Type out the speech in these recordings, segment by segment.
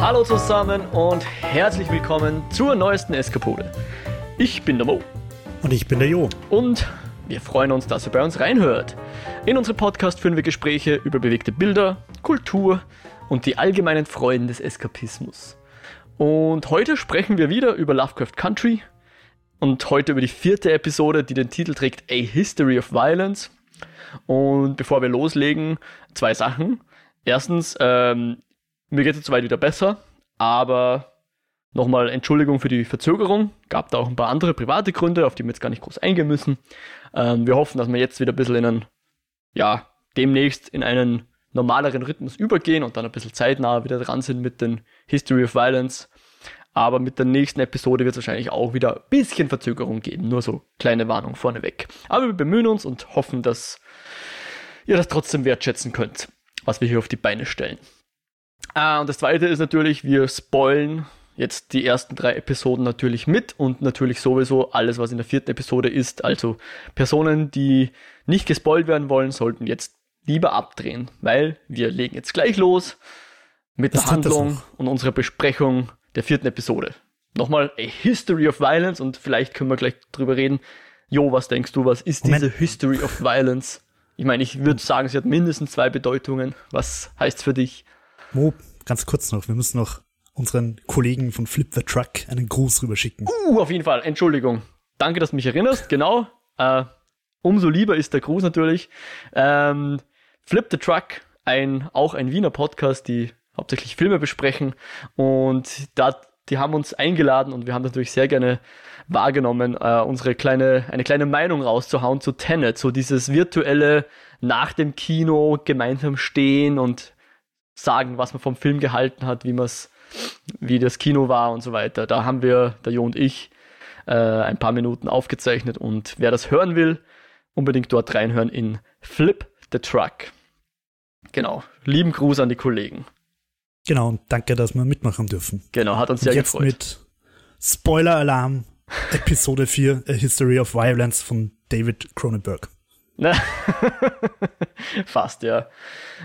Hallo zusammen und herzlich willkommen zur neuesten Eskapode. Ich bin der Mo. Und ich bin der Jo. Und wir freuen uns, dass ihr bei uns reinhört. In unserem Podcast führen wir Gespräche über bewegte Bilder, Kultur und die allgemeinen Freuden des Eskapismus. Und heute sprechen wir wieder über Lovecraft Country und heute über die vierte Episode, die den Titel trägt A History of Violence. Und bevor wir loslegen, zwei Sachen. Erstens, ähm, mir geht es soweit wieder besser, aber nochmal Entschuldigung für die Verzögerung. Gab da auch ein paar andere private Gründe, auf die wir jetzt gar nicht groß eingehen müssen. Ähm, wir hoffen, dass wir jetzt wieder ein bisschen in einen, ja, demnächst in einen normaleren Rhythmus übergehen und dann ein bisschen zeitnah wieder dran sind mit den History of Violence. Aber mit der nächsten Episode wird es wahrscheinlich auch wieder ein bisschen Verzögerung geben. Nur so kleine Warnung vorneweg. Aber wir bemühen uns und hoffen, dass ihr das trotzdem wertschätzen könnt, was wir hier auf die Beine stellen. Ah, und das zweite ist natürlich, wir spoilen jetzt die ersten drei Episoden natürlich mit und natürlich sowieso alles, was in der vierten Episode ist. Also Personen, die nicht gespoilt werden wollen, sollten jetzt lieber abdrehen, weil wir legen jetzt gleich los mit das der Handlung und unserer Besprechung der vierten Episode. Nochmal A History of Violence und vielleicht können wir gleich drüber reden. Jo, was denkst du, was ist Moment. diese History of Violence? Ich meine, ich würde sagen, sie hat mindestens zwei Bedeutungen. Was heißt für dich? Mo, ganz kurz noch, wir müssen noch unseren Kollegen von Flip the Truck einen Gruß rüberschicken. Uh, auf jeden Fall. Entschuldigung. Danke, dass du mich erinnerst. Genau. Äh, umso lieber ist der Gruß natürlich. Ähm, Flip the Truck, ein, auch ein Wiener Podcast, die hauptsächlich Filme besprechen. Und da, die haben uns eingeladen und wir haben natürlich sehr gerne wahrgenommen, äh, unsere kleine, eine kleine Meinung rauszuhauen zu Tenet. So dieses virtuelle nach dem Kino gemeinsam stehen und sagen, was man vom Film gehalten hat, wie man wie das Kino war und so weiter. Da haben wir, der Jo und ich, äh, ein paar Minuten aufgezeichnet und wer das hören will, unbedingt dort reinhören in Flip the Truck. Genau. Lieben Gruß an die Kollegen. Genau, und danke, dass wir mitmachen dürfen. Genau, hat uns sehr und jetzt gefreut. mit Spoiler-Alarm, Episode 4, A History of Violence von David Cronenberg. Fast, ja.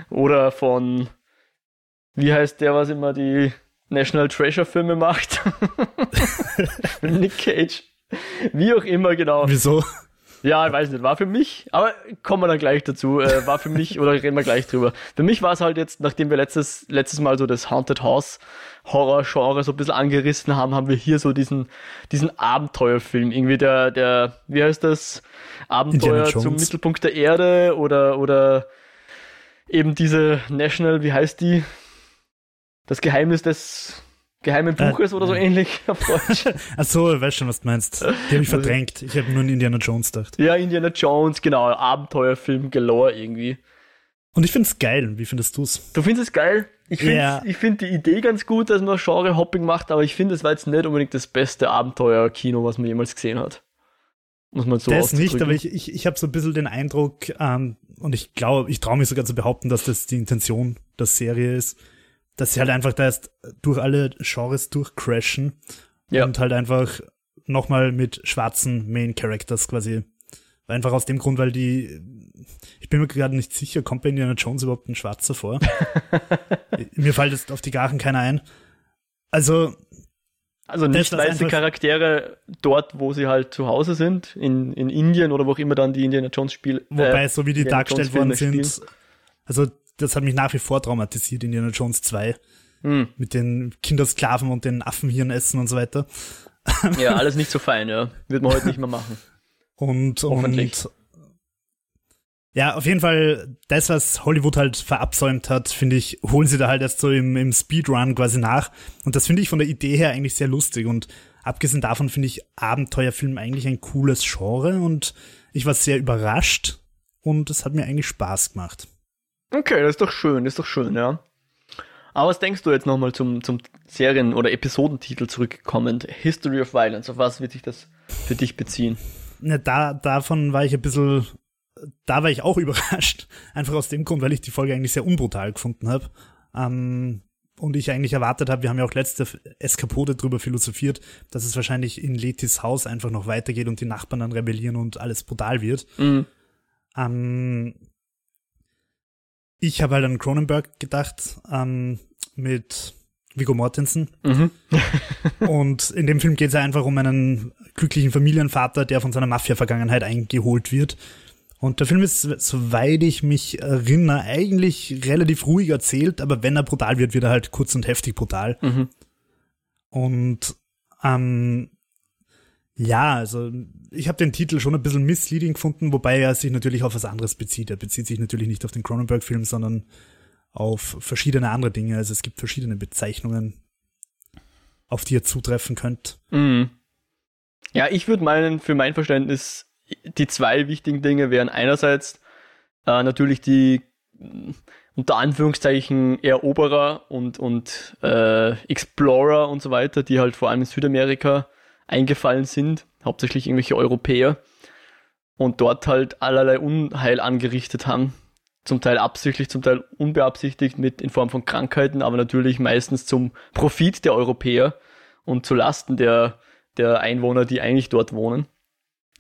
Oder von wie heißt der, was immer die National Treasure Filme macht? Nick Cage. Wie auch immer, genau. Wieso? Ja, ich weiß nicht, war für mich, aber kommen wir dann gleich dazu, äh, war für mich, oder reden wir gleich drüber. Für mich war es halt jetzt, nachdem wir letztes, letztes Mal so das Haunted House Horror-Genre so ein bisschen angerissen haben, haben wir hier so diesen, diesen Abenteuerfilm, irgendwie der, der, wie heißt das? Abenteuer zum Mittelpunkt der Erde oder, oder eben diese National, wie heißt die? Das Geheimnis des geheimen äh, Buches äh, oder so ähnlich auf Deutsch. Achso, ich weiß schon, was du meinst. Die habe ich also, verdrängt. Ich habe nur an Indiana Jones gedacht. Ja, Indiana Jones, genau. Abenteuerfilm galore irgendwie. Und ich finde es geil. Wie findest du es? Du findest es geil? Ich finde yeah. find die Idee ganz gut, dass man Genre-Hopping macht, aber ich finde, es war jetzt nicht unbedingt das beste Abenteuer-Kino, was man jemals gesehen hat. Muss man so Das nicht, aber ich, ich, ich habe so ein bisschen den Eindruck, ähm, und ich glaube, ich traue mich sogar zu behaupten, dass das die Intention der Serie ist, dass sie halt einfach da erst durch alle Genres durchcrashen ja. und halt einfach nochmal mit schwarzen Main Characters quasi. Einfach aus dem Grund, weil die, ich bin mir gerade nicht sicher, kommt bei Indiana Jones überhaupt ein Schwarzer vor? mir fällt jetzt auf die Garen keiner ein. Also, also nicht weiße Charaktere dort, wo sie halt zu Hause sind, in, in Indien oder wo auch immer dann die Indiana Jones Spiele. Wobei, äh, so wie die Indiana dargestellt worden sind, spielen. also das hat mich nach wie vor traumatisiert, Indiana Jones 2. Hm. Mit den Kindersklaven und den Affenhirnessen und so weiter. Ja, alles nicht so fein, ja. Wird man heute nicht mehr machen. Und, und ja, auf jeden Fall, das, was Hollywood halt verabsäumt hat, finde ich, holen sie da halt erst so im, im Speedrun quasi nach. Und das finde ich von der Idee her eigentlich sehr lustig. Und abgesehen davon finde ich Abenteuerfilm eigentlich ein cooles Genre und ich war sehr überrascht und es hat mir eigentlich Spaß gemacht. Okay, das ist doch schön, das ist doch schön, ja. Aber was denkst du jetzt nochmal zum, zum Serien- oder Episodentitel zurückkommend? History of Violence, auf was wird sich das für dich beziehen? Ne, da, davon war ich ein bisschen, da war ich auch überrascht. Einfach aus dem Grund, weil ich die Folge eigentlich sehr unbrutal gefunden habe. Ähm, und ich eigentlich erwartet habe, wir haben ja auch letzte Eskapode drüber philosophiert, dass es wahrscheinlich in Letis Haus einfach noch weitergeht und die Nachbarn dann rebellieren und alles brutal wird. Mhm. Ähm, ich habe halt an Cronenberg gedacht, ähm, mit Vigo Mortensen. Mhm. und in dem Film geht es einfach um einen glücklichen Familienvater, der von seiner Mafia-Vergangenheit eingeholt wird. Und der Film ist, soweit ich mich erinnere, eigentlich relativ ruhig erzählt, aber wenn er brutal wird, wird er halt kurz und heftig brutal. Mhm. Und ähm, ja, also ich habe den Titel schon ein bisschen misleading gefunden, wobei er sich natürlich auf was anderes bezieht. Er bezieht sich natürlich nicht auf den Cronenberg-Film, sondern auf verschiedene andere Dinge. Also es gibt verschiedene Bezeichnungen, auf die ihr zutreffen könnt. Mhm. Ja, ich würde meinen, für mein Verständnis, die zwei wichtigen Dinge wären einerseits äh, natürlich die unter Anführungszeichen Eroberer und, und äh, Explorer und so weiter, die halt vor allem in Südamerika eingefallen sind, hauptsächlich irgendwelche Europäer und dort halt allerlei Unheil angerichtet haben. Zum Teil absichtlich, zum Teil unbeabsichtigt mit in Form von Krankheiten, aber natürlich meistens zum Profit der Europäer und zu Lasten der, der Einwohner, die eigentlich dort wohnen.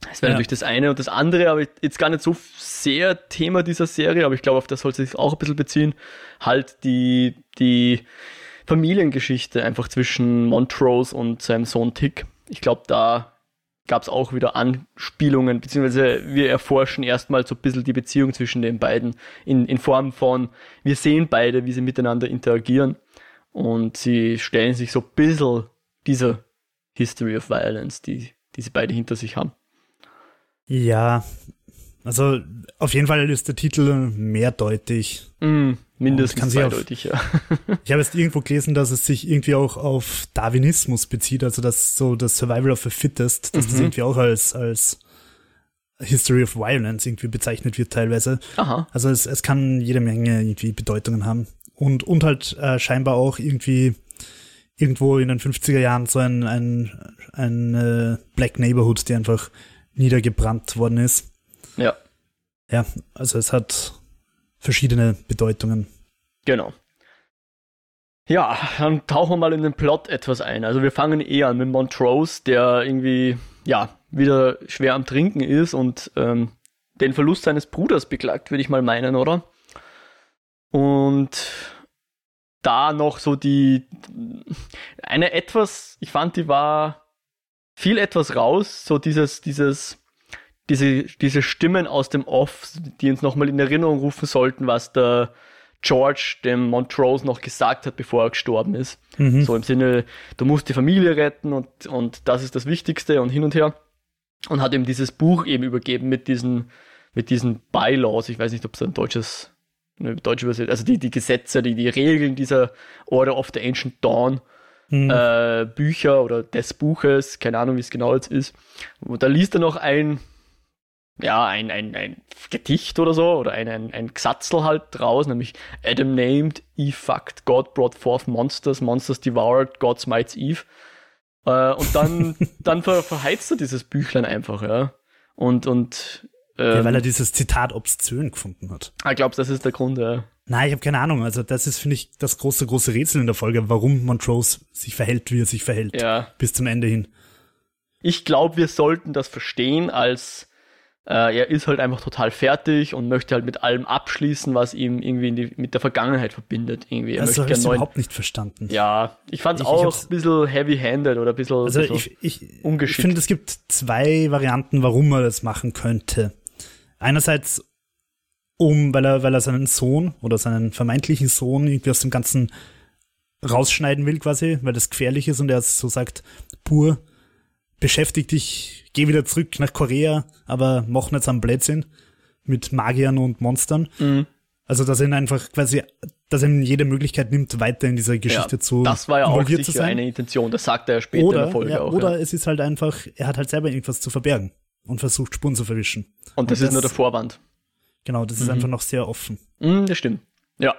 Das wäre ja. natürlich das eine. Und das andere, aber jetzt gar nicht so sehr Thema dieser Serie, aber ich glaube, auf das sollte sich auch ein bisschen beziehen, halt die, die Familiengeschichte einfach zwischen Montrose und seinem Sohn Tick ich glaube, da gab es auch wieder Anspielungen, beziehungsweise wir erforschen erstmal so ein bisschen die Beziehung zwischen den beiden in, in Form von, wir sehen beide, wie sie miteinander interagieren und sie stellen sich so ein bisschen dieser History of Violence, die, die sie beide hinter sich haben. Ja, also auf jeden Fall ist der Titel mehrdeutig. Mm, mindestens zweideutig, auf, ja. ich habe jetzt irgendwo gelesen, dass es sich irgendwie auch auf Darwinismus bezieht, also dass so das Survival of the Fittest, dass mhm. das irgendwie auch als, als History of Violence irgendwie bezeichnet wird teilweise. Aha. Also es, es kann jede Menge irgendwie Bedeutungen haben. Und, und halt äh, scheinbar auch irgendwie irgendwo in den 50er Jahren so ein, ein, ein äh, Black Neighborhood, die einfach niedergebrannt worden ist. Ja. Ja, also es hat verschiedene Bedeutungen. Genau. Ja, dann tauchen wir mal in den Plot etwas ein. Also wir fangen eh an mit Montrose, der irgendwie, ja, wieder schwer am Trinken ist und ähm, den Verlust seines Bruders beklagt, würde ich mal meinen, oder? Und da noch so die, eine etwas, ich fand, die war viel etwas raus, so dieses, dieses, diese, diese Stimmen aus dem Off, die uns nochmal in Erinnerung rufen sollten, was der George dem Montrose noch gesagt hat, bevor er gestorben ist. Mhm. So im Sinne, du musst die Familie retten und, und das ist das Wichtigste und hin und her. Und hat ihm dieses Buch eben übergeben mit diesen, mit diesen Bylaws. Ich weiß nicht, ob es ein deutsches, eine deutsche Übersetzung, also die, die Gesetze, die, die Regeln dieser Order of the Ancient Dawn. Mhm. Äh, Bücher oder des Buches, keine Ahnung, wie es genau jetzt ist. Und da liest er noch ein, ja, ein, ein, ein Gedicht oder so, oder ein, ein, ein Gesatzel halt draus, nämlich Adam named, Eve fucked, God brought forth monsters, monsters devoured, God smites Eve. Äh, und dann, dann ver, verheizt er dieses Büchlein einfach, ja. Und, und ähm, ja, weil er dieses Zitat obszön gefunden hat. Ah, ich glaube, das ist der Grund, ja. Nein, ich habe keine Ahnung. Also das ist, finde ich, das große, große Rätsel in der Folge, warum Montrose sich verhält, wie er sich verhält. Ja. Bis zum Ende hin. Ich glaube, wir sollten das verstehen als äh, er ist halt einfach total fertig und möchte halt mit allem abschließen, was ihm irgendwie die, mit der Vergangenheit verbindet. Irgendwie. Er also habe ich neuen... überhaupt nicht verstanden. Ja, ich fand es auch ein bisschen heavy-handed oder ein bisschen, also bisschen ich, ich, ungeschickt. Ich finde, es gibt zwei Varianten, warum er das machen könnte. Einerseits um, weil er, weil er seinen Sohn oder seinen vermeintlichen Sohn irgendwie aus dem Ganzen rausschneiden will quasi, weil das gefährlich ist und er so sagt, pur, beschäftigt dich geh wieder zurück nach Korea, aber mach nicht so einen Blödsinn mit Magiern und Monstern. Mhm. Also, dass er ihn einfach quasi, dass er ihm jede Möglichkeit nimmt, weiter in dieser Geschichte ja, zu Das war ja auch sicher eine Intention, das sagt er ja später oder, in der Folge ja, auch. Oder ja. es ist halt einfach, er hat halt selber irgendwas zu verbergen und versucht Spuren zu verwischen. Und das, und das ist nur der Vorwand. Genau, das ist mhm. einfach noch sehr offen. Mhm, das stimmt. Ja.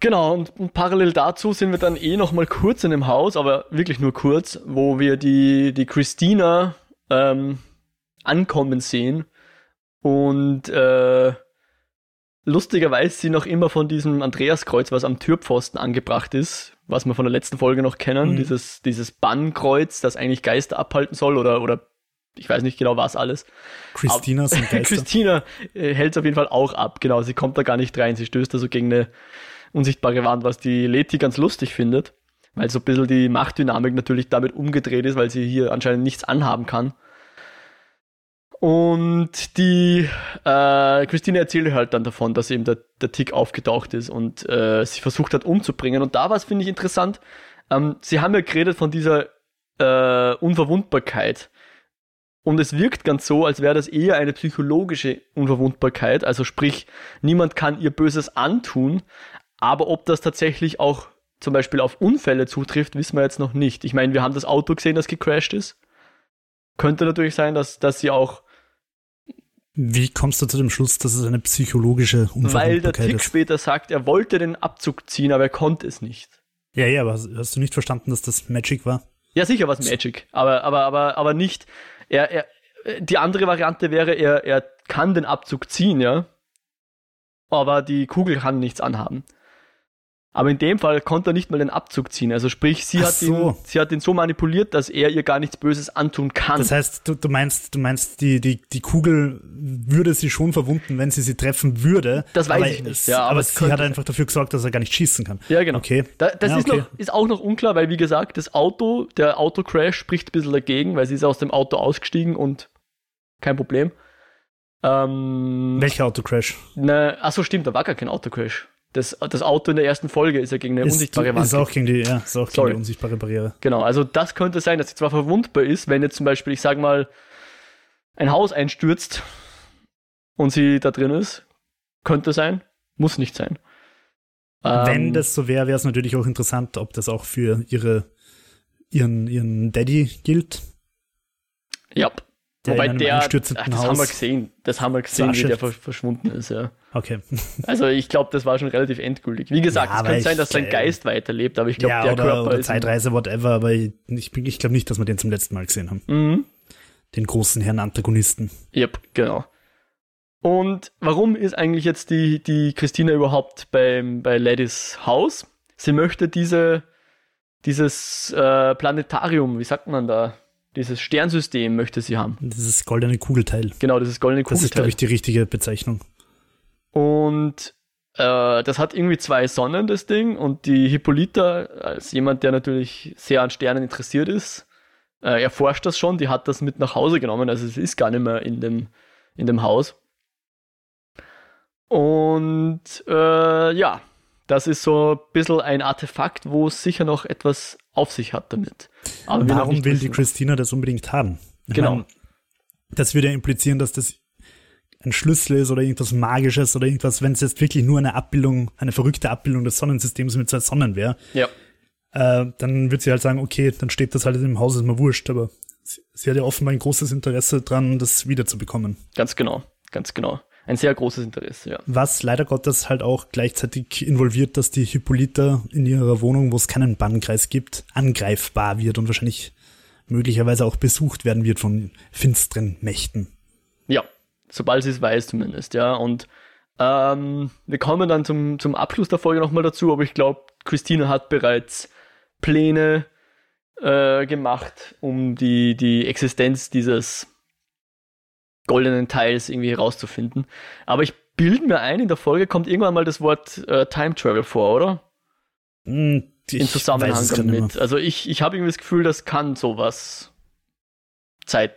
Genau, und, parallel dazu sind wir dann eh noch mal kurz in dem Haus, aber wirklich nur kurz, wo wir die, die Christina ähm, ankommen sehen und äh, lustigerweise sie noch immer von diesem Andreaskreuz, was am Türpfosten angebracht ist, was wir von der letzten Folge noch kennen, mhm. dieses, dieses Bannkreuz, das eigentlich Geister abhalten soll oder, oder ich weiß nicht genau was alles. Christina sind Geister. Christina äh, hält es auf jeden Fall auch ab, genau, sie kommt da gar nicht rein, sie stößt da so gegen eine unsichtbare Wand, was die Leti ganz lustig findet, weil so ein bisschen die Machtdynamik natürlich damit umgedreht ist, weil sie hier anscheinend nichts anhaben kann. Und die äh, Christine erzählt halt dann davon, dass eben der, der Tick aufgetaucht ist und äh, sie versucht hat umzubringen. Und da war es, finde ich, interessant. Ähm, sie haben ja geredet von dieser äh, Unverwundbarkeit. Und es wirkt ganz so, als wäre das eher eine psychologische Unverwundbarkeit. Also sprich, niemand kann ihr Böses antun. Aber ob das tatsächlich auch zum Beispiel auf Unfälle zutrifft, wissen wir jetzt noch nicht. Ich meine, wir haben das Auto gesehen, das gecrashed ist. Könnte natürlich sein, dass, dass sie auch wie kommst du zu dem Schluss, dass es eine psychologische Unverwundbarkeit ist? Weil der Tick ist? später sagt, er wollte den Abzug ziehen, aber er konnte es nicht. Ja, ja, aber hast du nicht verstanden, dass das Magic war? Ja, sicher war es Magic, aber, aber, aber, aber nicht. Er, er, die andere Variante wäre, er, er kann den Abzug ziehen, ja. Aber die Kugel kann nichts anhaben. Aber in dem Fall konnte er nicht mal den Abzug ziehen. Also sprich, sie hat, so. ihn, sie hat ihn so manipuliert, dass er ihr gar nichts Böses antun kann. Das heißt, du, du meinst, du meinst, die, die, die Kugel würde sie schon verwunden, wenn sie sie treffen würde. Das weiß ich nicht. Ja, aber, aber sie hat einfach dafür gesorgt, dass er gar nicht schießen kann. Ja, genau. Okay. Da, das ja, ist, okay. Noch, ist auch noch unklar, weil wie gesagt, das Auto, der Autocrash spricht ein bisschen dagegen, weil sie ist aus dem Auto ausgestiegen und kein Problem. Ähm, Welcher Autocrash? Ne, achso, stimmt, da war gar kein Autocrash. Das, das Auto in der ersten Folge ist ja gegen eine ist, unsichtbare Wand. Ist auch gegen die, ja, ist auch gegen die unsichtbare Barriere. Genau, also das könnte sein, dass sie zwar verwundbar ist, wenn jetzt zum Beispiel, ich sag mal, ein Haus einstürzt und sie da drin ist. Könnte sein, muss nicht sein. Wenn ähm, das so wäre, wäre es natürlich auch interessant, ob das auch für ihre, ihren, ihren Daddy gilt. Ja. Der Wobei der, ach, das Haus haben wir gesehen, das haben wir gesehen, wie der verschwunden ist, ja. Okay. Also ich glaube, das war schon relativ endgültig. Wie gesagt, ja, es könnte sein, dass sein Geist weiterlebt, aber ich glaube, ja, der oder, Körper oder ist Zeitreise, whatever, aber ich, ich glaube nicht, dass wir den zum letzten Mal gesehen haben. Mhm. Den großen Herrn Antagonisten. Yep, genau. Und warum ist eigentlich jetzt die, die Christina überhaupt beim, bei Ladys Haus? Sie möchte diese, dieses äh, Planetarium, wie sagt man da? Dieses Sternsystem möchte sie haben. Dieses goldene Kugelteil. Genau, dieses goldene Kugelteil. Das ist, glaube ich, die richtige Bezeichnung. Und äh, das hat irgendwie zwei Sonnen, das Ding. Und die Hippolyta, als jemand, der natürlich sehr an Sternen interessiert ist, äh, erforscht das schon. Die hat das mit nach Hause genommen. Also es ist gar nicht mehr in dem, in dem Haus. Und äh, ja, das ist so ein bisschen ein Artefakt, wo es sicher noch etwas auf sich hat damit. Aber Warum will die Christina das unbedingt haben? Ich genau. Meine, das würde ja implizieren, dass das ein Schlüssel ist oder irgendwas Magisches oder irgendwas, wenn es jetzt wirklich nur eine Abbildung, eine verrückte Abbildung des Sonnensystems mit zwei Sonnen wäre, ja. äh, dann würde sie halt sagen, okay, dann steht das halt im Haus, ist mir wurscht, aber sie, sie hat ja offenbar ein großes Interesse dran, das wiederzubekommen. Ganz genau, ganz genau. Ein sehr großes Interesse, ja. Was leider Gottes halt auch gleichzeitig involviert, dass die Hippolyta in ihrer Wohnung, wo es keinen Bannkreis gibt, angreifbar wird und wahrscheinlich möglicherweise auch besucht werden wird von finsteren Mächten. Ja, sobald sie es weiß zumindest, ja. Und ähm, wir kommen dann zum, zum Abschluss der Folge nochmal dazu, aber ich glaube, Christine hat bereits Pläne äh, gemacht, um die, die Existenz dieses goldenen Teils irgendwie herauszufinden. Aber ich bilde mir ein, in der Folge kommt irgendwann mal das Wort äh, Time Travel vor, oder? Mm, in Zusammenhang damit. Also ich, ich habe irgendwie das Gefühl, das kann sowas Zeit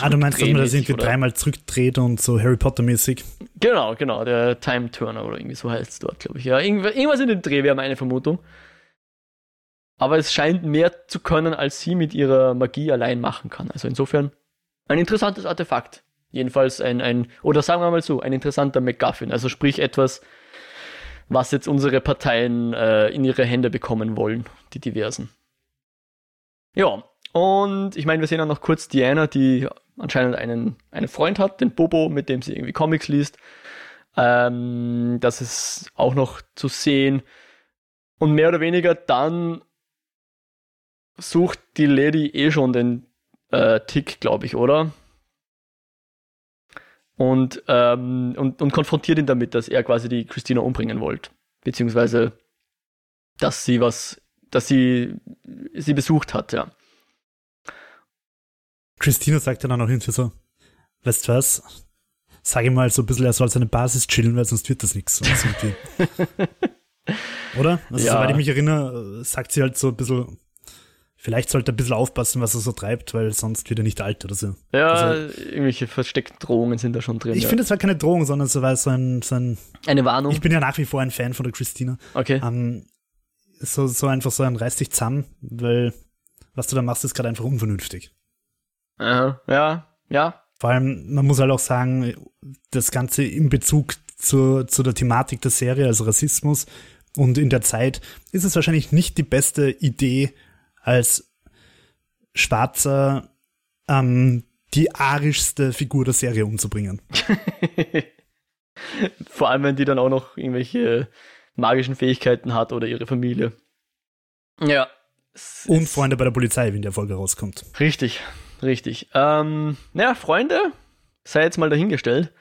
Ah, du meinst, dass man das irgendwie oder? dreimal zurückdreht und so Harry Potter-mäßig? Genau, genau, der Time Turner oder irgendwie so heißt es dort, glaube ich. Ja, irgendwas in dem Dreh wäre meine Vermutung. Aber es scheint mehr zu können, als sie mit ihrer Magie allein machen kann. Also insofern ein interessantes Artefakt. Jedenfalls ein, ein, oder sagen wir mal so, ein interessanter MacGuffin. Also sprich etwas, was jetzt unsere Parteien äh, in ihre Hände bekommen wollen, die diversen. Ja, und ich meine, wir sehen auch noch kurz Diana, die anscheinend einen, einen Freund hat, den Bobo, mit dem sie irgendwie Comics liest. Ähm, das ist auch noch zu sehen. Und mehr oder weniger dann sucht die Lady eh schon den äh, Tick, glaube ich, oder? Und, ähm, und, und konfrontiert ihn damit, dass er quasi die Christina umbringen wollte. Beziehungsweise, dass sie was, dass sie sie besucht hat, ja. Christina sagt dann auch noch irgendwie so, weißt du was? Sag ihm mal so ein bisschen, er soll seine Basis chillen, weil sonst wird das nichts. Oder? Also, ja. soweit ich mich erinnere, sagt sie halt so ein bisschen, vielleicht sollte er ein bisschen aufpassen, was er so treibt, weil sonst wird er nicht alt oder so. Ja, also, irgendwelche versteckten Drohungen sind da schon drin. Ich ja. finde, es war keine Drohung, sondern es war so ein, so ein. Eine Warnung. Ich bin ja nach wie vor ein Fan von der Christina. Okay. Um, so, so einfach so ein reiß dich zusammen, weil was du da machst, ist gerade einfach unvernünftig. Aha, ja, ja. Vor allem, man muss halt auch sagen, das Ganze in Bezug zu, zu der Thematik der Serie, also Rassismus und in der Zeit, ist es wahrscheinlich nicht die beste Idee, als Schwarzer ähm, die arischste Figur der Serie umzubringen. Vor allem, wenn die dann auch noch irgendwelche magischen Fähigkeiten hat oder ihre Familie. Ja. Und Freunde bei der Polizei, wenn die Folge rauskommt. Richtig, richtig. Ähm, naja, Freunde, sei jetzt mal dahingestellt.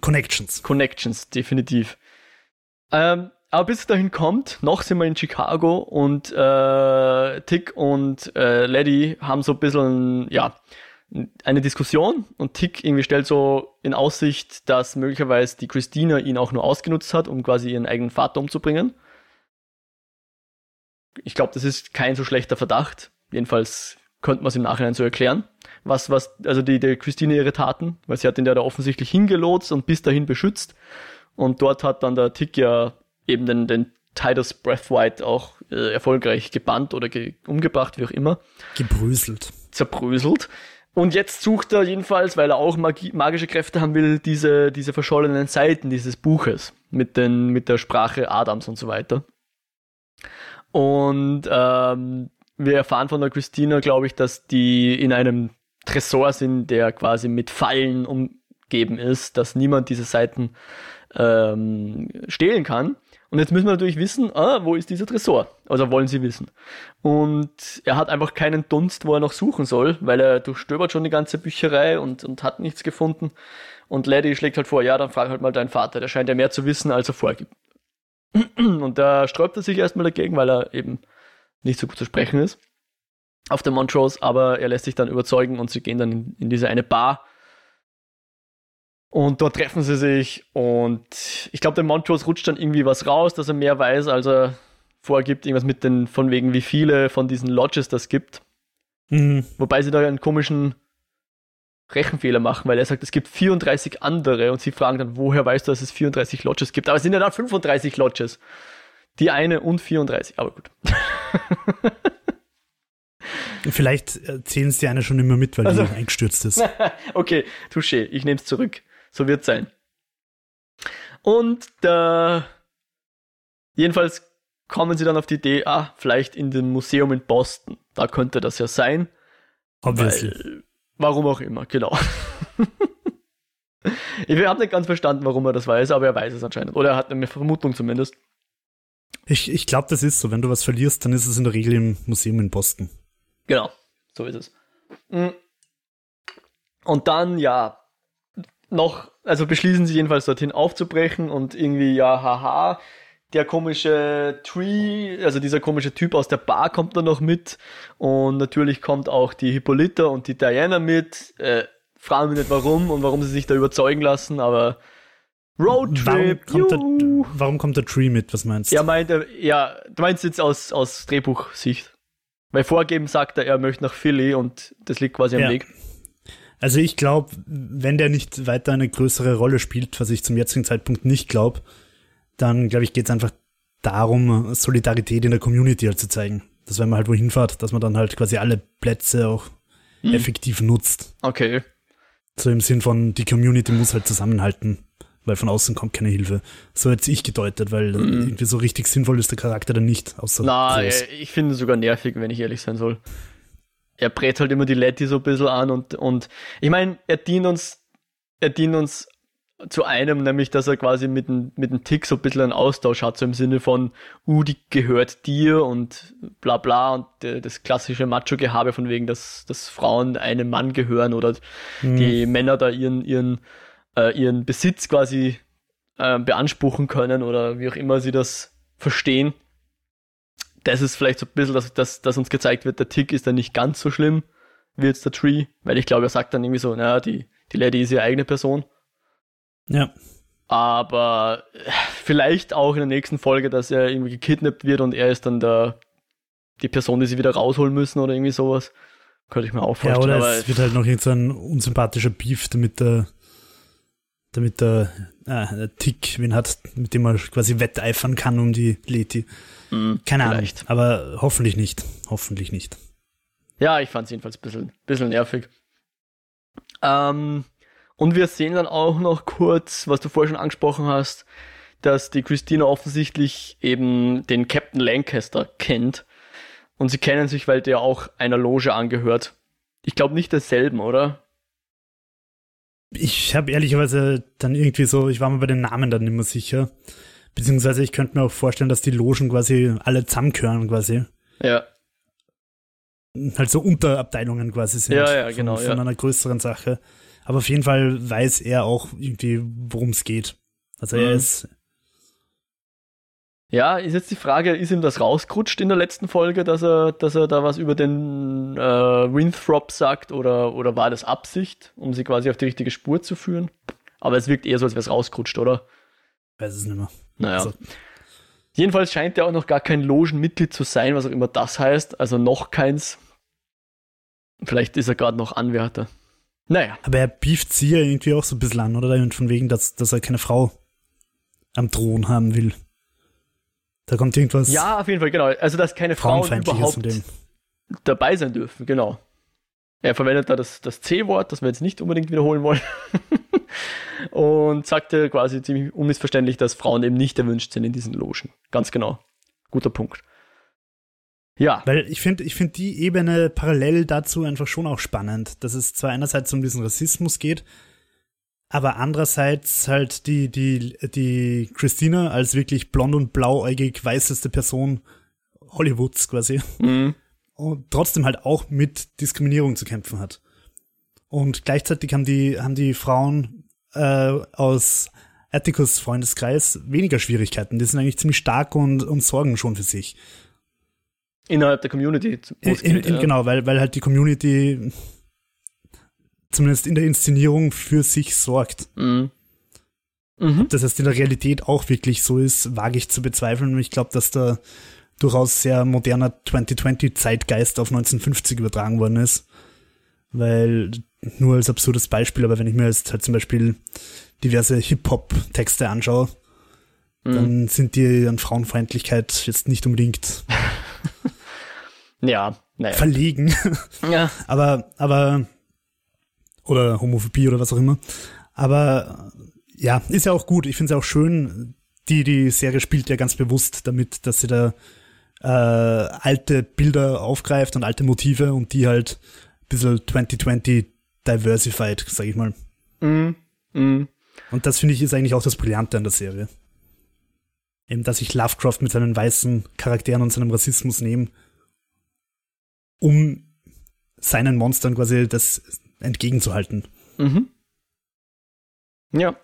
Connections. Connections, definitiv. Ähm, aber bis es dahin kommt, noch sind wir in Chicago und äh, Tick und äh, Lady haben so ein bisschen, ja, eine Diskussion und Tick irgendwie stellt so in Aussicht, dass möglicherweise die Christina ihn auch nur ausgenutzt hat, um quasi ihren eigenen Vater umzubringen. Ich glaube, das ist kein so schlechter Verdacht. Jedenfalls könnte man es im Nachhinein so erklären. Was, was, also die, die Christine ihre Taten, weil sie hat ihn ja da offensichtlich hingelotst und bis dahin beschützt. Und dort hat dann der Tick ja eben den, den Titus Breathwhite auch äh, erfolgreich gebannt oder ge umgebracht, wie auch immer. Gebröselt. Zerbröselt. Und jetzt sucht er jedenfalls, weil er auch Magie, magische Kräfte haben will, diese, diese verschollenen Seiten dieses Buches mit, den, mit der Sprache Adams und so weiter. Und ähm, wir erfahren von der Christina, glaube ich, dass die in einem Tresor sind, der quasi mit Fallen umgeben ist, dass niemand diese Seiten ähm, stehlen kann. Und jetzt müssen wir natürlich wissen, ah, wo ist dieser Tresor? Also wollen sie wissen. Und er hat einfach keinen Dunst, wo er noch suchen soll, weil er durchstöbert schon die ganze Bücherei und, und hat nichts gefunden. Und Lady schlägt halt vor, ja, dann frag halt mal deinen Vater, der scheint ja mehr zu wissen, als er vorgibt. Und da sträubt er sich erstmal dagegen, weil er eben nicht so gut zu sprechen ist auf der Montrose, aber er lässt sich dann überzeugen und sie gehen dann in, in diese eine Bar und dort treffen sie sich und ich glaube, der Montrose rutscht dann irgendwie was raus, dass er mehr weiß, als er vorgibt. Irgendwas mit den, von wegen, wie viele von diesen Lodges das gibt. Mhm. Wobei sie da einen komischen Rechenfehler machen, weil er sagt, es gibt 34 andere und sie fragen dann, woher weißt du, dass es 34 Lodges gibt? Aber es sind ja dann 35 Lodges. Die eine und 34, aber gut. Vielleicht zählen sie eine schon immer mit, weil also, die eingestürzt ist. okay, touché, ich nehme es zurück. So wird sein. Und äh, jedenfalls kommen sie dann auf die Idee, ah, vielleicht in dem Museum in Boston. Da könnte das ja sein. Obviously. Weil, warum auch immer, genau. ich habe nicht ganz verstanden, warum er das weiß, aber er weiß es anscheinend. Oder er hat eine Vermutung zumindest. Ich, ich glaube, das ist so. Wenn du was verlierst, dann ist es in der Regel im Museum in Boston. Genau, so ist es. Mm. Und dann, ja, noch, also beschließen sie jedenfalls dorthin aufzubrechen und irgendwie, ja, haha, der komische Tree, also dieser komische Typ aus der Bar kommt da noch mit und natürlich kommt auch die Hippolyta und die Diana mit. Äh, fragen wir nicht warum und warum sie sich da überzeugen lassen, aber Roadtrip. Warum kommt, der, warum kommt der Tree mit? Was meinst du? Ja, meint er, ja, du meinst jetzt aus, aus Drehbuchsicht. Weil vorgeben sagt er, er möchte nach Philly und das liegt quasi am ja. Weg. Also ich glaube, wenn der nicht weiter eine größere Rolle spielt, was ich zum jetzigen Zeitpunkt nicht glaube, dann glaube ich, geht es einfach darum, Solidarität in der Community halt zu zeigen. Dass wenn man halt wohin fährt, dass man dann halt quasi alle Plätze auch hm. effektiv nutzt. Okay. So im Sinn von, die Community muss halt zusammenhalten, weil von außen kommt keine Hilfe. So hätte ich gedeutet, weil mhm. irgendwie so richtig sinnvoll ist der Charakter dann nicht. Außer Na, groß. ich finde es sogar nervig, wenn ich ehrlich sein soll er brät halt immer die Letty so ein bisschen an und, und ich meine, er dient uns, er dient uns zu einem, nämlich, dass er quasi mit dem, mit dem Tick so ein bisschen einen Austausch hat, so im Sinne von, uh, die gehört dir und bla bla und äh, das klassische Macho-Gehabe von wegen, dass, dass Frauen einem Mann gehören oder mhm. die Männer da ihren, ihren, äh, ihren Besitz quasi äh, beanspruchen können oder wie auch immer sie das verstehen das ist vielleicht so ein bisschen, dass, dass, dass uns gezeigt wird, der Tick ist dann nicht ganz so schlimm wie jetzt der Tree, weil ich glaube, er sagt dann irgendwie so, naja, die, die Lady ist ihre eigene Person. Ja. Aber äh, vielleicht auch in der nächsten Folge, dass er irgendwie gekidnappt wird und er ist dann der, die Person, die sie wieder rausholen müssen oder irgendwie sowas. Könnte ich mir auch vorstellen. Ja, oder es wird halt noch irgend so ein unsympathischer Beef, damit der, damit der, ah, der Tick wen hat, mit dem man quasi wetteifern kann um die Leti. Mm, Keine vielleicht. Ahnung, aber hoffentlich nicht. Hoffentlich nicht. Ja, ich fand es jedenfalls ein bisschen, bisschen nervig. Ähm, und wir sehen dann auch noch kurz, was du vorher schon angesprochen hast, dass die Christina offensichtlich eben den Captain Lancaster kennt. Und sie kennen sich, weil der auch einer Loge angehört. Ich glaube nicht derselben, oder? Ich habe ehrlicherweise dann irgendwie so, ich war mir bei den Namen dann mehr sicher. Beziehungsweise ich könnte mir auch vorstellen, dass die Logen quasi alle zusammengehören quasi. Ja. Halt so Unterabteilungen quasi sind. Ja, ja, genau. Von, von ja. einer größeren Sache. Aber auf jeden Fall weiß er auch irgendwie, worum es geht. Also er mhm. ist. Ja, ist jetzt die Frage, ist ihm das rausgerutscht in der letzten Folge, dass er, dass er da was über den äh, Winthrop sagt oder, oder war das Absicht, um sie quasi auf die richtige Spur zu führen? Aber es wirkt eher so, als wäre es rausgerutscht, oder? Weiß es nicht mehr. Naja. Also. Jedenfalls scheint er auch noch gar kein Logenmitglied zu sein, was auch immer das heißt. Also noch keins. Vielleicht ist er gerade noch Anwärter. Naja. Aber er beeft sie ja irgendwie auch so ein bisschen an, oder? Von wegen, dass, dass er keine Frau am Thron haben will. Da kommt irgendwas. Ja, auf jeden Fall, genau. Also, dass keine Frauen überhaupt dabei sein dürfen, genau. Er verwendet da das, das C-Wort, das wir jetzt nicht unbedingt wiederholen wollen. und sagte quasi ziemlich unmissverständlich, dass Frauen eben nicht erwünscht sind in diesen Logen. Ganz genau. Guter Punkt. Ja. Weil ich finde, ich finde die Ebene parallel dazu einfach schon auch spannend, dass es zwar einerseits um diesen Rassismus geht, aber andererseits halt die, die, die Christina als wirklich blond und blauäugig weißeste Person Hollywoods quasi. Mhm. Und trotzdem halt auch mit Diskriminierung zu kämpfen hat. Und gleichzeitig haben die, haben die Frauen äh, aus Atticus Freundeskreis weniger Schwierigkeiten. Die sind eigentlich ziemlich stark und, und sorgen schon für sich. Innerhalb der Community. In, in, ja. Genau, weil, weil halt die Community zumindest in der Inszenierung für sich sorgt. Mhm. Mhm. Das heißt, in der Realität auch wirklich so ist, wage ich zu bezweifeln. Und ich glaube, dass da durchaus sehr moderner 2020-Zeitgeist auf 1950 übertragen worden ist. Weil, nur als absurdes Beispiel, aber wenn ich mir jetzt halt zum Beispiel diverse Hip-Hop-Texte anschaue, mhm. dann sind die an Frauenfeindlichkeit jetzt nicht unbedingt ja, naja. verlegen. Ja. aber, aber, oder Homophobie oder was auch immer. Aber ja, ist ja auch gut. Ich finde es auch schön, die, die Serie spielt ja ganz bewusst damit, dass sie da äh, alte Bilder aufgreift und alte Motive und die halt ein bisschen 2020 diversified, sag ich mal. Mm, mm. Und das finde ich ist eigentlich auch das Brillante an der Serie. Eben, dass sich Lovecraft mit seinen weißen Charakteren und seinem Rassismus nehmen um seinen Monstern quasi das entgegenzuhalten. Mhm. Ja,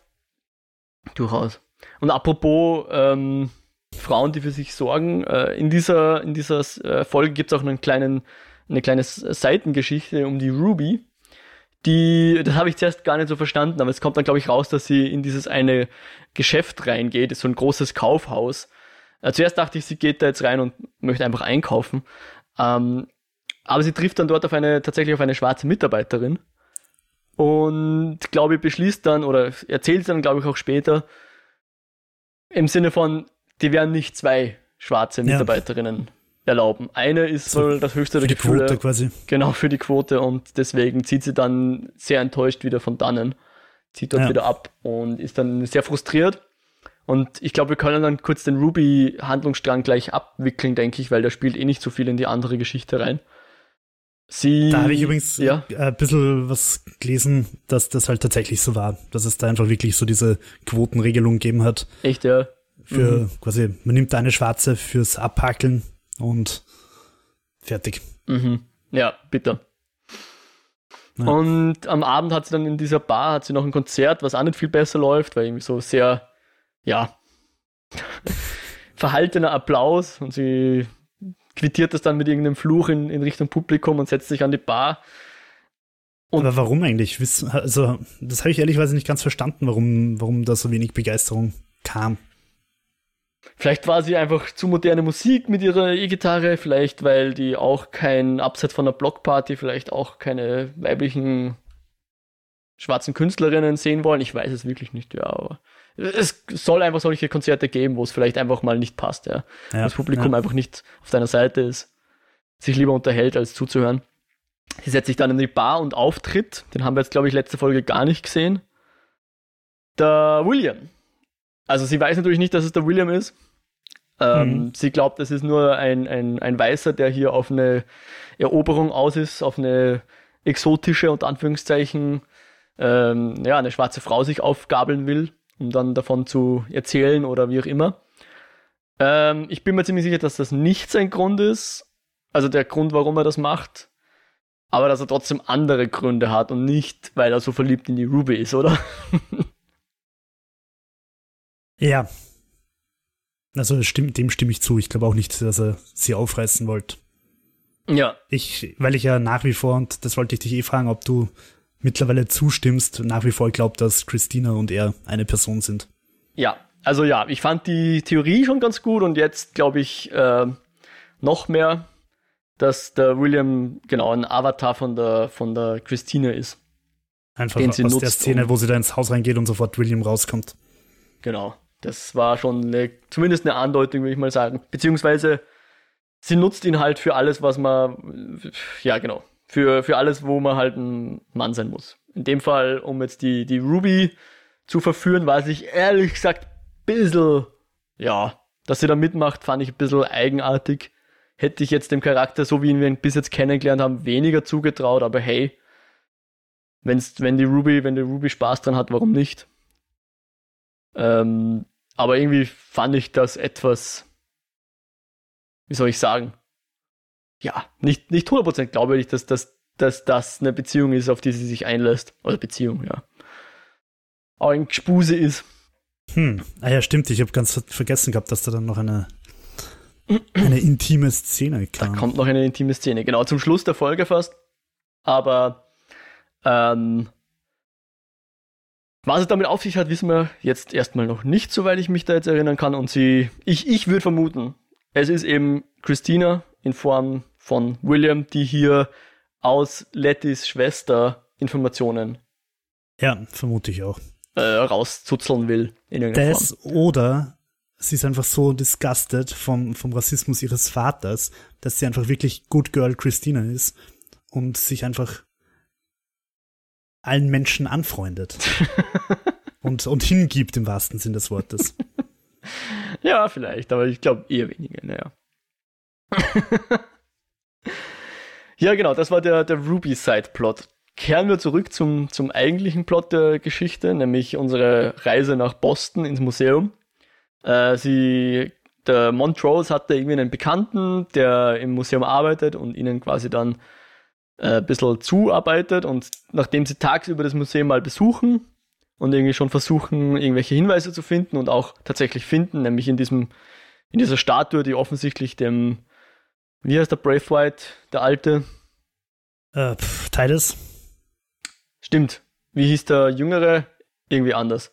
durchaus. Und apropos ähm, Frauen, die für sich sorgen, äh, in dieser, in dieser äh, Folge gibt es auch einen kleinen, eine kleine Seitengeschichte um die Ruby. Die, das habe ich zuerst gar nicht so verstanden, aber es kommt dann, glaube ich, raus, dass sie in dieses eine Geschäft reingeht, ist so ein großes Kaufhaus. Äh, zuerst dachte ich, sie geht da jetzt rein und möchte einfach einkaufen. Ähm, aber sie trifft dann dort auf eine, tatsächlich auf eine schwarze Mitarbeiterin und glaube ich beschließt dann oder erzählt dann glaube ich auch später im Sinne von, die werden nicht zwei schwarze Mitarbeiterinnen ja. erlauben. Eine ist so wohl das höchste der Gefühle. Quote quasi. Genau, für die Quote und deswegen zieht sie dann sehr enttäuscht wieder von dannen, zieht dort ja. wieder ab und ist dann sehr frustriert. Und ich glaube, wir können dann kurz den Ruby-Handlungsstrang gleich abwickeln, denke ich, weil der spielt eh nicht so viel in die andere Geschichte rein. Sie, da habe ich übrigens ja. ein bisschen was gelesen, dass das halt tatsächlich so war, dass es da einfach wirklich so diese Quotenregelung gegeben hat. Echt, ja. Für mhm. quasi, man nimmt da eine schwarze fürs Abhackeln und fertig. Mhm. Ja, bitter. Ja. Und am Abend hat sie dann in dieser Bar, hat sie noch ein Konzert, was auch nicht viel besser läuft, weil irgendwie so sehr, ja, verhaltener Applaus und sie quittiert das dann mit irgendeinem Fluch in, in Richtung Publikum und setzt sich an die Bar. Und Aber warum eigentlich? Also, das habe ich ehrlicherweise nicht ganz verstanden, warum, warum da so wenig Begeisterung kam. Vielleicht war sie einfach zu moderne Musik mit ihrer E-Gitarre, vielleicht weil die auch kein Abseits von der Blockparty, vielleicht auch keine weiblichen schwarzen Künstlerinnen sehen wollen. Ich weiß es wirklich nicht, ja, aber es soll einfach solche Konzerte geben, wo es vielleicht einfach mal nicht passt, ja. ja das Publikum ja. einfach nicht auf deiner Seite ist, sich lieber unterhält, als zuzuhören. Sie setzt sich dann in die Bar und auftritt. Den haben wir jetzt, glaube ich, letzte Folge gar nicht gesehen. Der William. Also sie weiß natürlich nicht, dass es der William ist. Ähm, mhm. Sie glaubt, es ist nur ein, ein, ein Weißer, der hier auf eine Eroberung aus ist, auf eine exotische und Anführungszeichen ähm, ja, eine schwarze Frau sich aufgabeln will, um dann davon zu erzählen oder wie auch immer. Ähm, ich bin mir ziemlich sicher, dass das nicht sein Grund ist. Also der Grund, warum er das macht aber dass er trotzdem andere Gründe hat und nicht, weil er so verliebt in die Ruby ist, oder? ja. Also stimmt, dem stimme ich zu. Ich glaube auch nicht, dass er sie aufreißen wollte. Ja. Ich, weil ich ja nach wie vor, und das wollte ich dich eh fragen, ob du mittlerweile zustimmst, nach wie vor glaube, dass Christina und er eine Person sind. Ja, also ja, ich fand die Theorie schon ganz gut und jetzt glaube ich äh, noch mehr dass der William genau ein Avatar von der, von der Christine ist. Einfach den sie aus nutzt, der Szene, wo sie da ins Haus reingeht und sofort William rauskommt. Genau. Das war schon eine, zumindest eine Andeutung, würde ich mal sagen. Beziehungsweise sie nutzt ihn halt für alles, was man, ja genau, für, für alles, wo man halt ein Mann sein muss. In dem Fall, um jetzt die, die Ruby zu verführen, weiß ich ehrlich gesagt ein ja, dass sie da mitmacht, fand ich ein bisschen eigenartig hätte ich jetzt dem Charakter, so wie ihn wir ihn bis jetzt kennengelernt haben, weniger zugetraut, aber hey, wenn's, wenn die Ruby, wenn die Ruby Spaß dran hat, warum nicht? Ähm, aber irgendwie fand ich das etwas, wie soll ich sagen? Ja, nicht, nicht 100% glaube ich, dass, dass, dass das eine Beziehung ist, auf die sie sich einlässt. Oder Beziehung, ja. Aber ein Gespuse ist. Hm, ah ja, stimmt. Ich habe ganz vergessen gehabt, dass da dann noch eine eine intime Szene kam. Da kommt noch eine intime Szene, genau, zum Schluss der Folge fast. Aber ähm, was es damit auf sich hat, wissen wir jetzt erstmal noch nicht, soweit ich mich da jetzt erinnern kann. Und sie, ich, ich würde vermuten, es ist eben Christina in Form von William, die hier aus Lettys Schwester Informationen. Ja, vermute ich auch. Äh, rauszuzeln will. In das Form. oder sie ist einfach so disgusted vom, vom Rassismus ihres Vaters, dass sie einfach wirklich Good Girl Christina ist und sich einfach allen Menschen anfreundet. und, und hingibt im wahrsten Sinn des Wortes. ja, vielleicht, aber ich glaube eher weniger, naja. ja, genau, das war der, der Ruby-Side-Plot. Kehren wir zurück zum, zum eigentlichen Plot der Geschichte, nämlich unsere Reise nach Boston ins Museum. Äh, sie, der Montrose hatte irgendwie einen Bekannten, der im Museum arbeitet und ihnen quasi dann äh, ein bisschen zuarbeitet und nachdem sie tagsüber das Museum mal besuchen und irgendwie schon versuchen, irgendwelche Hinweise zu finden und auch tatsächlich finden, nämlich in diesem, in dieser Statue, die offensichtlich dem, wie heißt der Brave White, der alte? Äh, pff, Titus. Stimmt. Wie hieß der Jüngere? Irgendwie anders.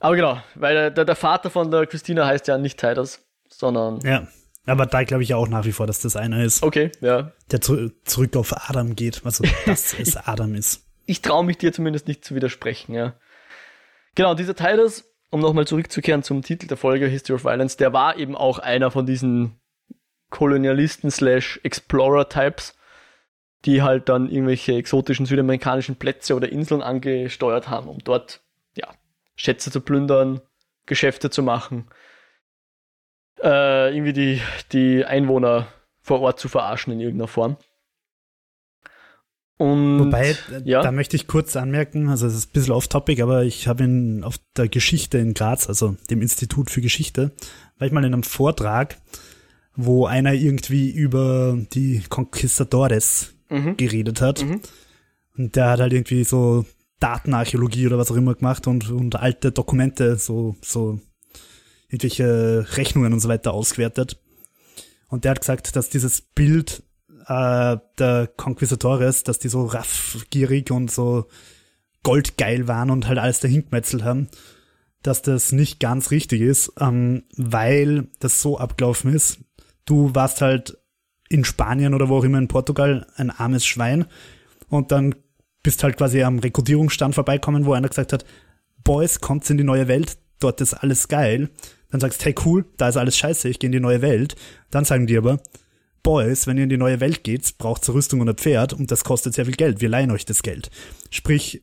Aber genau, weil der, der Vater von der Christina heißt ja nicht Titus, sondern. Ja. Aber da glaube ich ja auch nach wie vor, dass das einer ist. Okay, ja. Der zu, zurück auf Adam geht, also dass es Adam ist. Ich traue mich dir zumindest nicht zu widersprechen, ja. Genau, dieser Titus, um nochmal zurückzukehren zum Titel der Folge History of Violence, der war eben auch einer von diesen Kolonialisten slash Explorer-Types, die halt dann irgendwelche exotischen südamerikanischen Plätze oder Inseln angesteuert haben, um dort Schätze zu plündern, Geschäfte zu machen, äh, irgendwie die, die Einwohner vor Ort zu verarschen in irgendeiner Form. Und, Wobei, ja? da möchte ich kurz anmerken, also es ist ein bisschen off-topic, aber ich habe ihn auf der Geschichte in Graz, also dem Institut für Geschichte, war ich mal in einem Vortrag, wo einer irgendwie über die Conquistadores mhm. geredet hat. Mhm. Und der hat halt irgendwie so Datenarchäologie oder was auch immer gemacht und, und alte Dokumente, so, so irgendwelche Rechnungen und so weiter ausgewertet. Und der hat gesagt, dass dieses Bild äh, der Conquistadores, dass die so raffgierig und so goldgeil waren und halt alles dahingemetzelt haben, dass das nicht ganz richtig ist, ähm, weil das so abgelaufen ist. Du warst halt in Spanien oder wo auch immer in Portugal ein armes Schwein und dann bist halt quasi am Rekrutierungsstand vorbeikommen, wo einer gesagt hat, Boys, kommt in die neue Welt, dort ist alles geil. Dann sagst, hey cool, da ist alles scheiße, ich gehe in die neue Welt. Dann sagen die aber, Boys, wenn ihr in die neue Welt geht, braucht ihr Rüstung und ein Pferd und das kostet sehr viel Geld. Wir leihen euch das Geld. Sprich,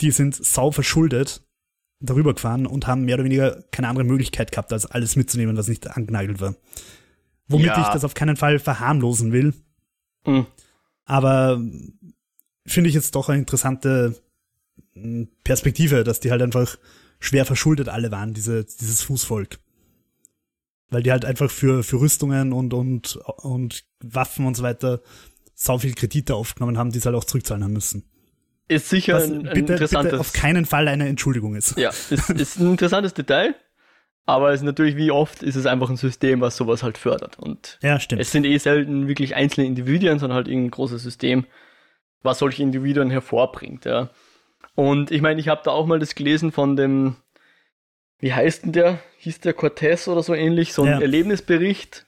die sind sau verschuldet darüber gefahren und haben mehr oder weniger keine andere Möglichkeit gehabt, als alles mitzunehmen, was nicht angenagelt war. Womit ja. ich das auf keinen Fall verharmlosen will. Mhm. Aber finde ich jetzt doch eine interessante hm, Perspektive, dass die halt einfach schwer verschuldet alle waren, diese, dieses Fußvolk. Weil die halt einfach für, für Rüstungen und, und, und Waffen und so weiter sau viel Kredite aufgenommen haben, die sie halt auch zurückzahlen haben müssen. Ist sicher Was ein, ein bitte, interessantes. Bitte auf keinen Fall eine Entschuldigung ist. Ja, ist, ist ein interessantes Detail. Aber es ist natürlich, wie oft ist es einfach ein System, was sowas halt fördert. Und ja, es sind eh selten wirklich einzelne Individuen, sondern halt irgendein großes System, was solche Individuen hervorbringt, ja. Und ich meine, ich habe da auch mal das gelesen von dem, wie heißt denn der? Hieß der Cortez oder so ähnlich? So ein ja. Erlebnisbericht,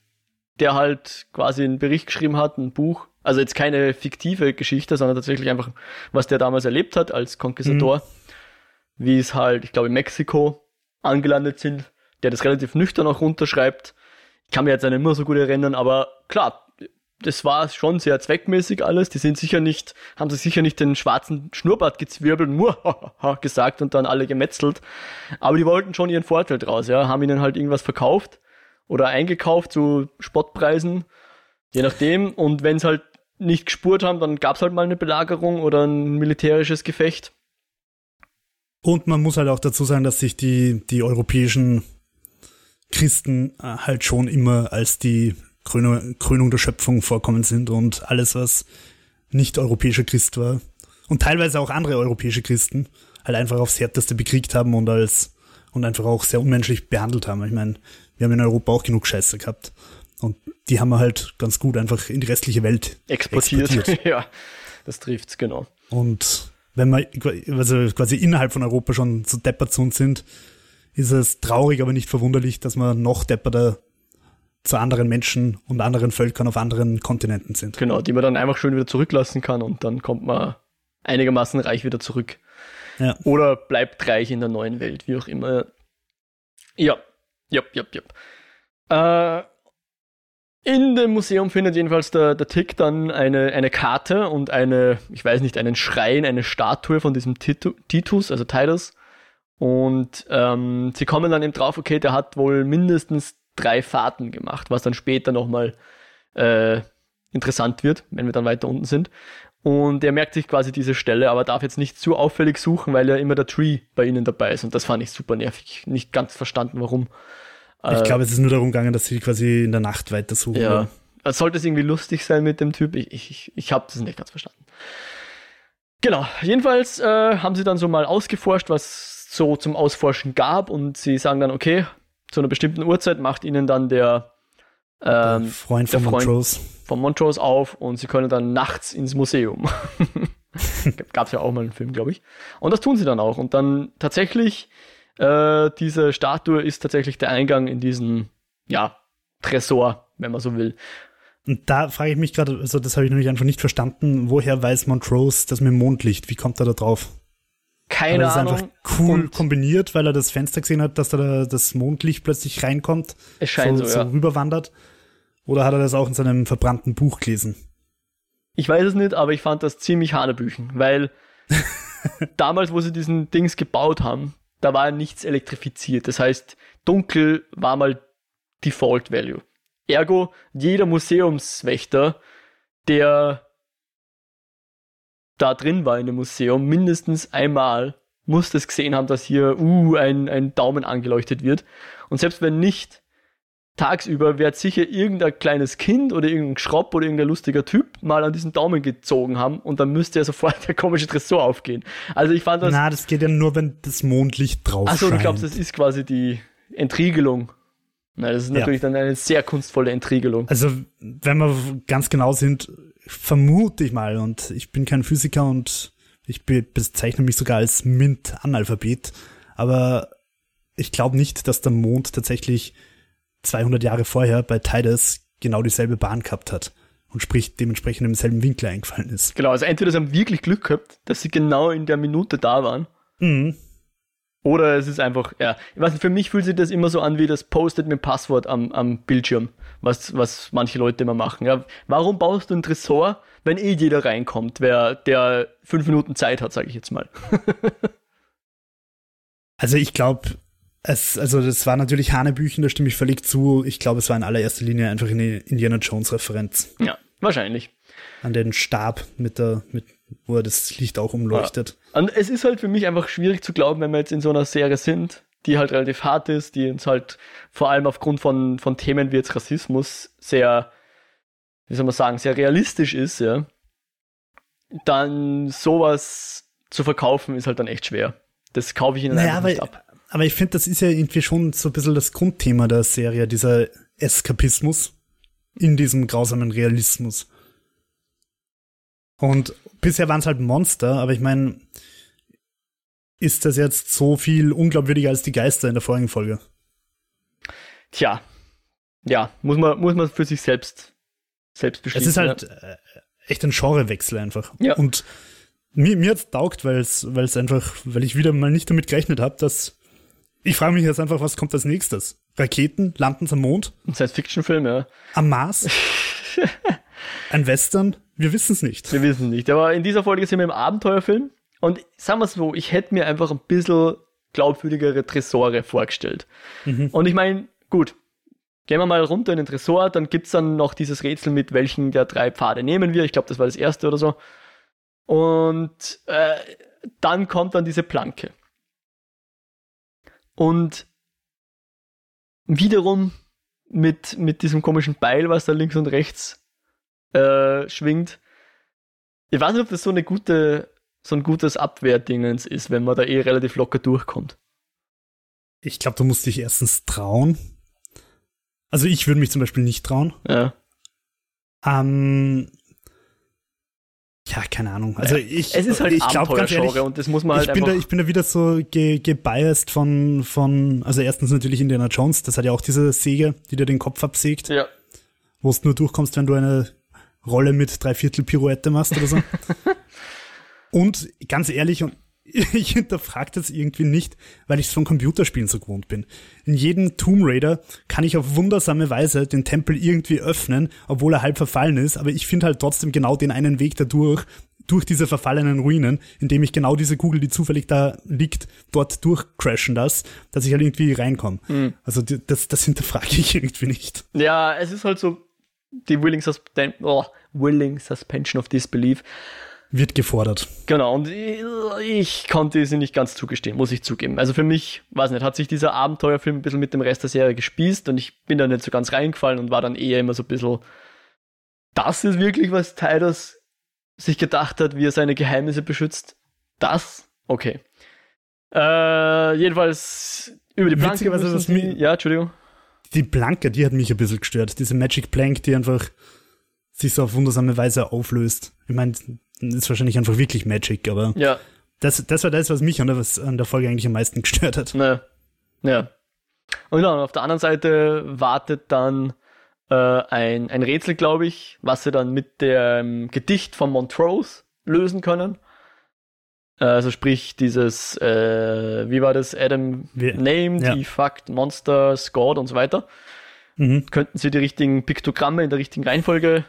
der halt quasi einen Bericht geschrieben hat, ein Buch. Also jetzt keine fiktive Geschichte, sondern tatsächlich einfach, was der damals erlebt hat als Konquistador. Mhm. Wie es halt, ich glaube, in Mexiko angelandet sind, der das relativ nüchtern auch runterschreibt. Ich kann mir jetzt nicht immer so gut erinnern, aber klar, das war schon sehr zweckmäßig alles. Die sind sicher nicht, haben sich sicher nicht den schwarzen Schnurrbart gezwirbelt und gesagt und dann alle gemetzelt. Aber die wollten schon ihren Vorteil draus, ja. Haben ihnen halt irgendwas verkauft oder eingekauft zu Spottpreisen. Je nachdem. Und wenn es halt nicht gespurt haben, dann gab es halt mal eine Belagerung oder ein militärisches Gefecht. Und man muss halt auch dazu sagen, dass sich die, die europäischen Christen äh, halt schon immer als die Krönung, Krönung der Schöpfung vorkommen sind und alles, was nicht europäischer Christ war und teilweise auch andere europäische Christen halt einfach aufs Härteste bekriegt haben und als und einfach auch sehr unmenschlich behandelt haben. Ich meine, wir haben in Europa auch genug Scheiße gehabt. Und die haben wir halt ganz gut einfach in die restliche Welt exportiert. exportiert. ja, das trifft's, genau. Und wenn wir also quasi innerhalb von Europa schon so deppert zu uns sind, ist es traurig, aber nicht verwunderlich, dass wir noch depperter zu anderen Menschen und anderen Völkern auf anderen Kontinenten sind. Genau, die man dann einfach schön wieder zurücklassen kann und dann kommt man einigermaßen reich wieder zurück. Ja. Oder bleibt reich in der neuen Welt, wie auch immer. Ja, ja, ja, ja. Äh, in dem Museum findet jedenfalls der, der Tick dann eine, eine Karte und eine, ich weiß nicht, einen Schrein, eine Statue von diesem Titu, Titus, also Titus. Und ähm, sie kommen dann eben drauf, okay, der hat wohl mindestens drei Fahrten gemacht, was dann später nochmal äh, interessant wird, wenn wir dann weiter unten sind. Und er merkt sich quasi diese Stelle, aber darf jetzt nicht zu auffällig suchen, weil ja immer der Tree bei ihnen dabei ist. Und das fand ich super nervig. Nicht ganz verstanden, warum. Ich äh, glaube, es ist nur darum gegangen, dass sie quasi in der Nacht weiter suchen. Ja. Also sollte es irgendwie lustig sein mit dem Typ? Ich, ich, ich habe das nicht ganz verstanden. Genau. Jedenfalls äh, haben sie dann so mal ausgeforscht, was so zum Ausforschen gab. Und sie sagen dann, okay, zu einer bestimmten Uhrzeit macht ihnen dann der, ähm, der Freund von Montrose. von Montrose auf und sie können dann nachts ins Museum. Gab es ja auch mal einen Film, glaube ich. Und das tun sie dann auch. Und dann tatsächlich, äh, diese Statue ist tatsächlich der Eingang in diesen, ja, Tresor, wenn man so will. Und da frage ich mich gerade, also das habe ich nämlich einfach nicht verstanden, woher weiß Montrose das mit dem Mondlicht? Wie kommt er da drauf? Keine Aber Ahnung. Das ist einfach cool kombiniert, weil er das Fenster gesehen hat, dass da das Mondlicht plötzlich reinkommt. Es scheint so, so, so ja. rüberwandert. Oder hat er das auch in seinem verbrannten Buch gelesen? Ich weiß es nicht, aber ich fand das ziemlich hanebüchen, weil damals, wo sie diesen Dings gebaut haben, da war nichts elektrifiziert. Das heißt, dunkel war mal Default Value. Ergo, jeder Museumswächter, der da drin war in dem Museum, mindestens einmal muss es gesehen haben, dass hier uh, ein, ein Daumen angeleuchtet wird. Und selbst wenn nicht, tagsüber wird sicher irgendein kleines Kind oder irgendein Schropp oder irgendein lustiger Typ mal an diesen Daumen gezogen haben und dann müsste ja sofort der komische Tresor aufgehen. Also ich fand das. Na, das geht ja nur, wenn das Mondlicht drauf ist. Achso, du glaubst, das ist quasi die Entriegelung. Na, das ist natürlich ja. dann eine sehr kunstvolle Entriegelung. Also, wenn wir ganz genau sind, vermute ich mal, und ich bin kein Physiker und ich bezeichne mich sogar als MINT-Analphabet, aber ich glaube nicht, dass der Mond tatsächlich 200 Jahre vorher bei Titus genau dieselbe Bahn gehabt hat und sprich dementsprechend im selben Winkel eingefallen ist. Genau, also entweder sie haben wirklich Glück gehabt, dass sie genau in der Minute da waren. Mhm. Oder es ist einfach, ja, ich weiß nicht, für mich fühlt sich das immer so an wie das Postet mit Passwort am, am Bildschirm, was, was manche Leute immer machen. Ja, warum baust du ein Tresor, wenn eh jeder reinkommt, wer, der fünf Minuten Zeit hat, sage ich jetzt mal. also ich glaube, es, also das war natürlich Hanebüchen, da stimme ich völlig zu. Ich glaube, es war in allererster Linie einfach eine Indiana Jones Referenz. Ja, wahrscheinlich. An den Stab mit der, mit, wo er das Licht auch umleuchtet. Ja. Und es ist halt für mich einfach schwierig zu glauben, wenn wir jetzt in so einer Serie sind, die halt relativ hart ist, die uns halt vor allem aufgrund von, von Themen wie jetzt Rassismus sehr, wie soll man sagen, sehr realistisch ist, ja. Dann sowas zu verkaufen ist halt dann echt schwer. Das kaufe ich ihnen naja, einfach nicht ab aber ich finde, das ist ja irgendwie schon so ein bisschen das Grundthema der Serie, dieser Eskapismus in diesem grausamen Realismus. Und bisher waren es halt Monster, aber ich meine, ist das jetzt so viel unglaubwürdiger als die Geister in der vorigen Folge? Tja, ja, muss man, muss man für sich selbst, selbst beschließen. Es ist halt. Äh, echt ein Genrewechsel einfach. Ja. Und mir, mir hat's taugt, weil es einfach, weil ich wieder mal nicht damit gerechnet habe, dass ich frage mich jetzt einfach, was kommt als nächstes? Raketen? Landen am Mond? Ein Science-Fiction-Film, ja. Am Mars? Ein Western? Wir wissen es nicht. Wir wissen nicht. Aber in dieser Folge sind wir im Abenteuerfilm. Und sagen wir es so, ich hätte mir einfach ein bisschen glaubwürdigere Tresore vorgestellt. Mhm. Und ich meine, gut, gehen wir mal runter in den Tresor, dann gibt es dann noch dieses Rätsel mit, welchen der drei Pfade nehmen wir. Ich glaube, das war das erste oder so. Und äh, dann kommt dann diese Planke. Und wiederum mit, mit diesem komischen Beil, was da links und rechts äh, schwingt. Ich weiß nicht, ob das so eine gute, so ein gutes Abwehrdingens ist, wenn man da eh relativ locker durchkommt. Ich glaube, du musst dich erstens trauen. Also ich würde mich zum Beispiel nicht trauen. Ja. Ähm, ja, keine Ahnung. Also ich, es ist halt ich glaube ganz ehrlich, und das muss man halt ich bin da, ich bin da wieder so ge, gebiased von von also erstens natürlich Indiana Jones, das hat ja auch diese Säge, die dir den Kopf absägt. Ja. Wo du nur durchkommst, wenn du eine Rolle mit Dreiviertel Pirouette machst oder so. und ganz ehrlich und ich hinterfrage das irgendwie nicht, weil ich es von Computerspielen so gewohnt bin. In jedem Tomb Raider kann ich auf wundersame Weise den Tempel irgendwie öffnen, obwohl er halb verfallen ist, aber ich finde halt trotzdem genau den einen Weg dadurch, durch diese verfallenen Ruinen, indem ich genau diese Kugel, die zufällig da liegt, dort durchcrashen das, dass ich halt irgendwie reinkomme. Mhm. Also das, das hinterfrage ich irgendwie nicht. Ja, es ist halt so die Willing, Suspen oh, willing Suspension of Disbelief wird gefordert. Genau, und ich, ich konnte sie nicht ganz zugestehen, muss ich zugeben. Also für mich, weiß nicht, hat sich dieser Abenteuerfilm ein bisschen mit dem Rest der Serie gespießt und ich bin da nicht so ganz reingefallen und war dann eher immer so ein bisschen, das ist wirklich, was Tidus sich gedacht hat, wie er seine Geheimnisse beschützt. Das? Okay. Äh, jedenfalls über die Planke. was was mir, ja, Entschuldigung. Die Planke, die hat mich ein bisschen gestört. Diese Magic Plank, die einfach sich so auf wundersame Weise auflöst. Ich meine, ist wahrscheinlich einfach wirklich Magic, aber ja. das, das war das, was mich an der, was an der Folge eigentlich am meisten gestört hat. Ne. Ja. Und dann auf der anderen Seite wartet dann äh, ein, ein Rätsel, glaube ich, was sie dann mit dem Gedicht von Montrose lösen können. Äh, also sprich dieses, äh, wie war das, Adam Wie, Name, ja. Defuct, Monster, Scored und so weiter. Mhm. Könnten sie die richtigen Piktogramme in der richtigen Reihenfolge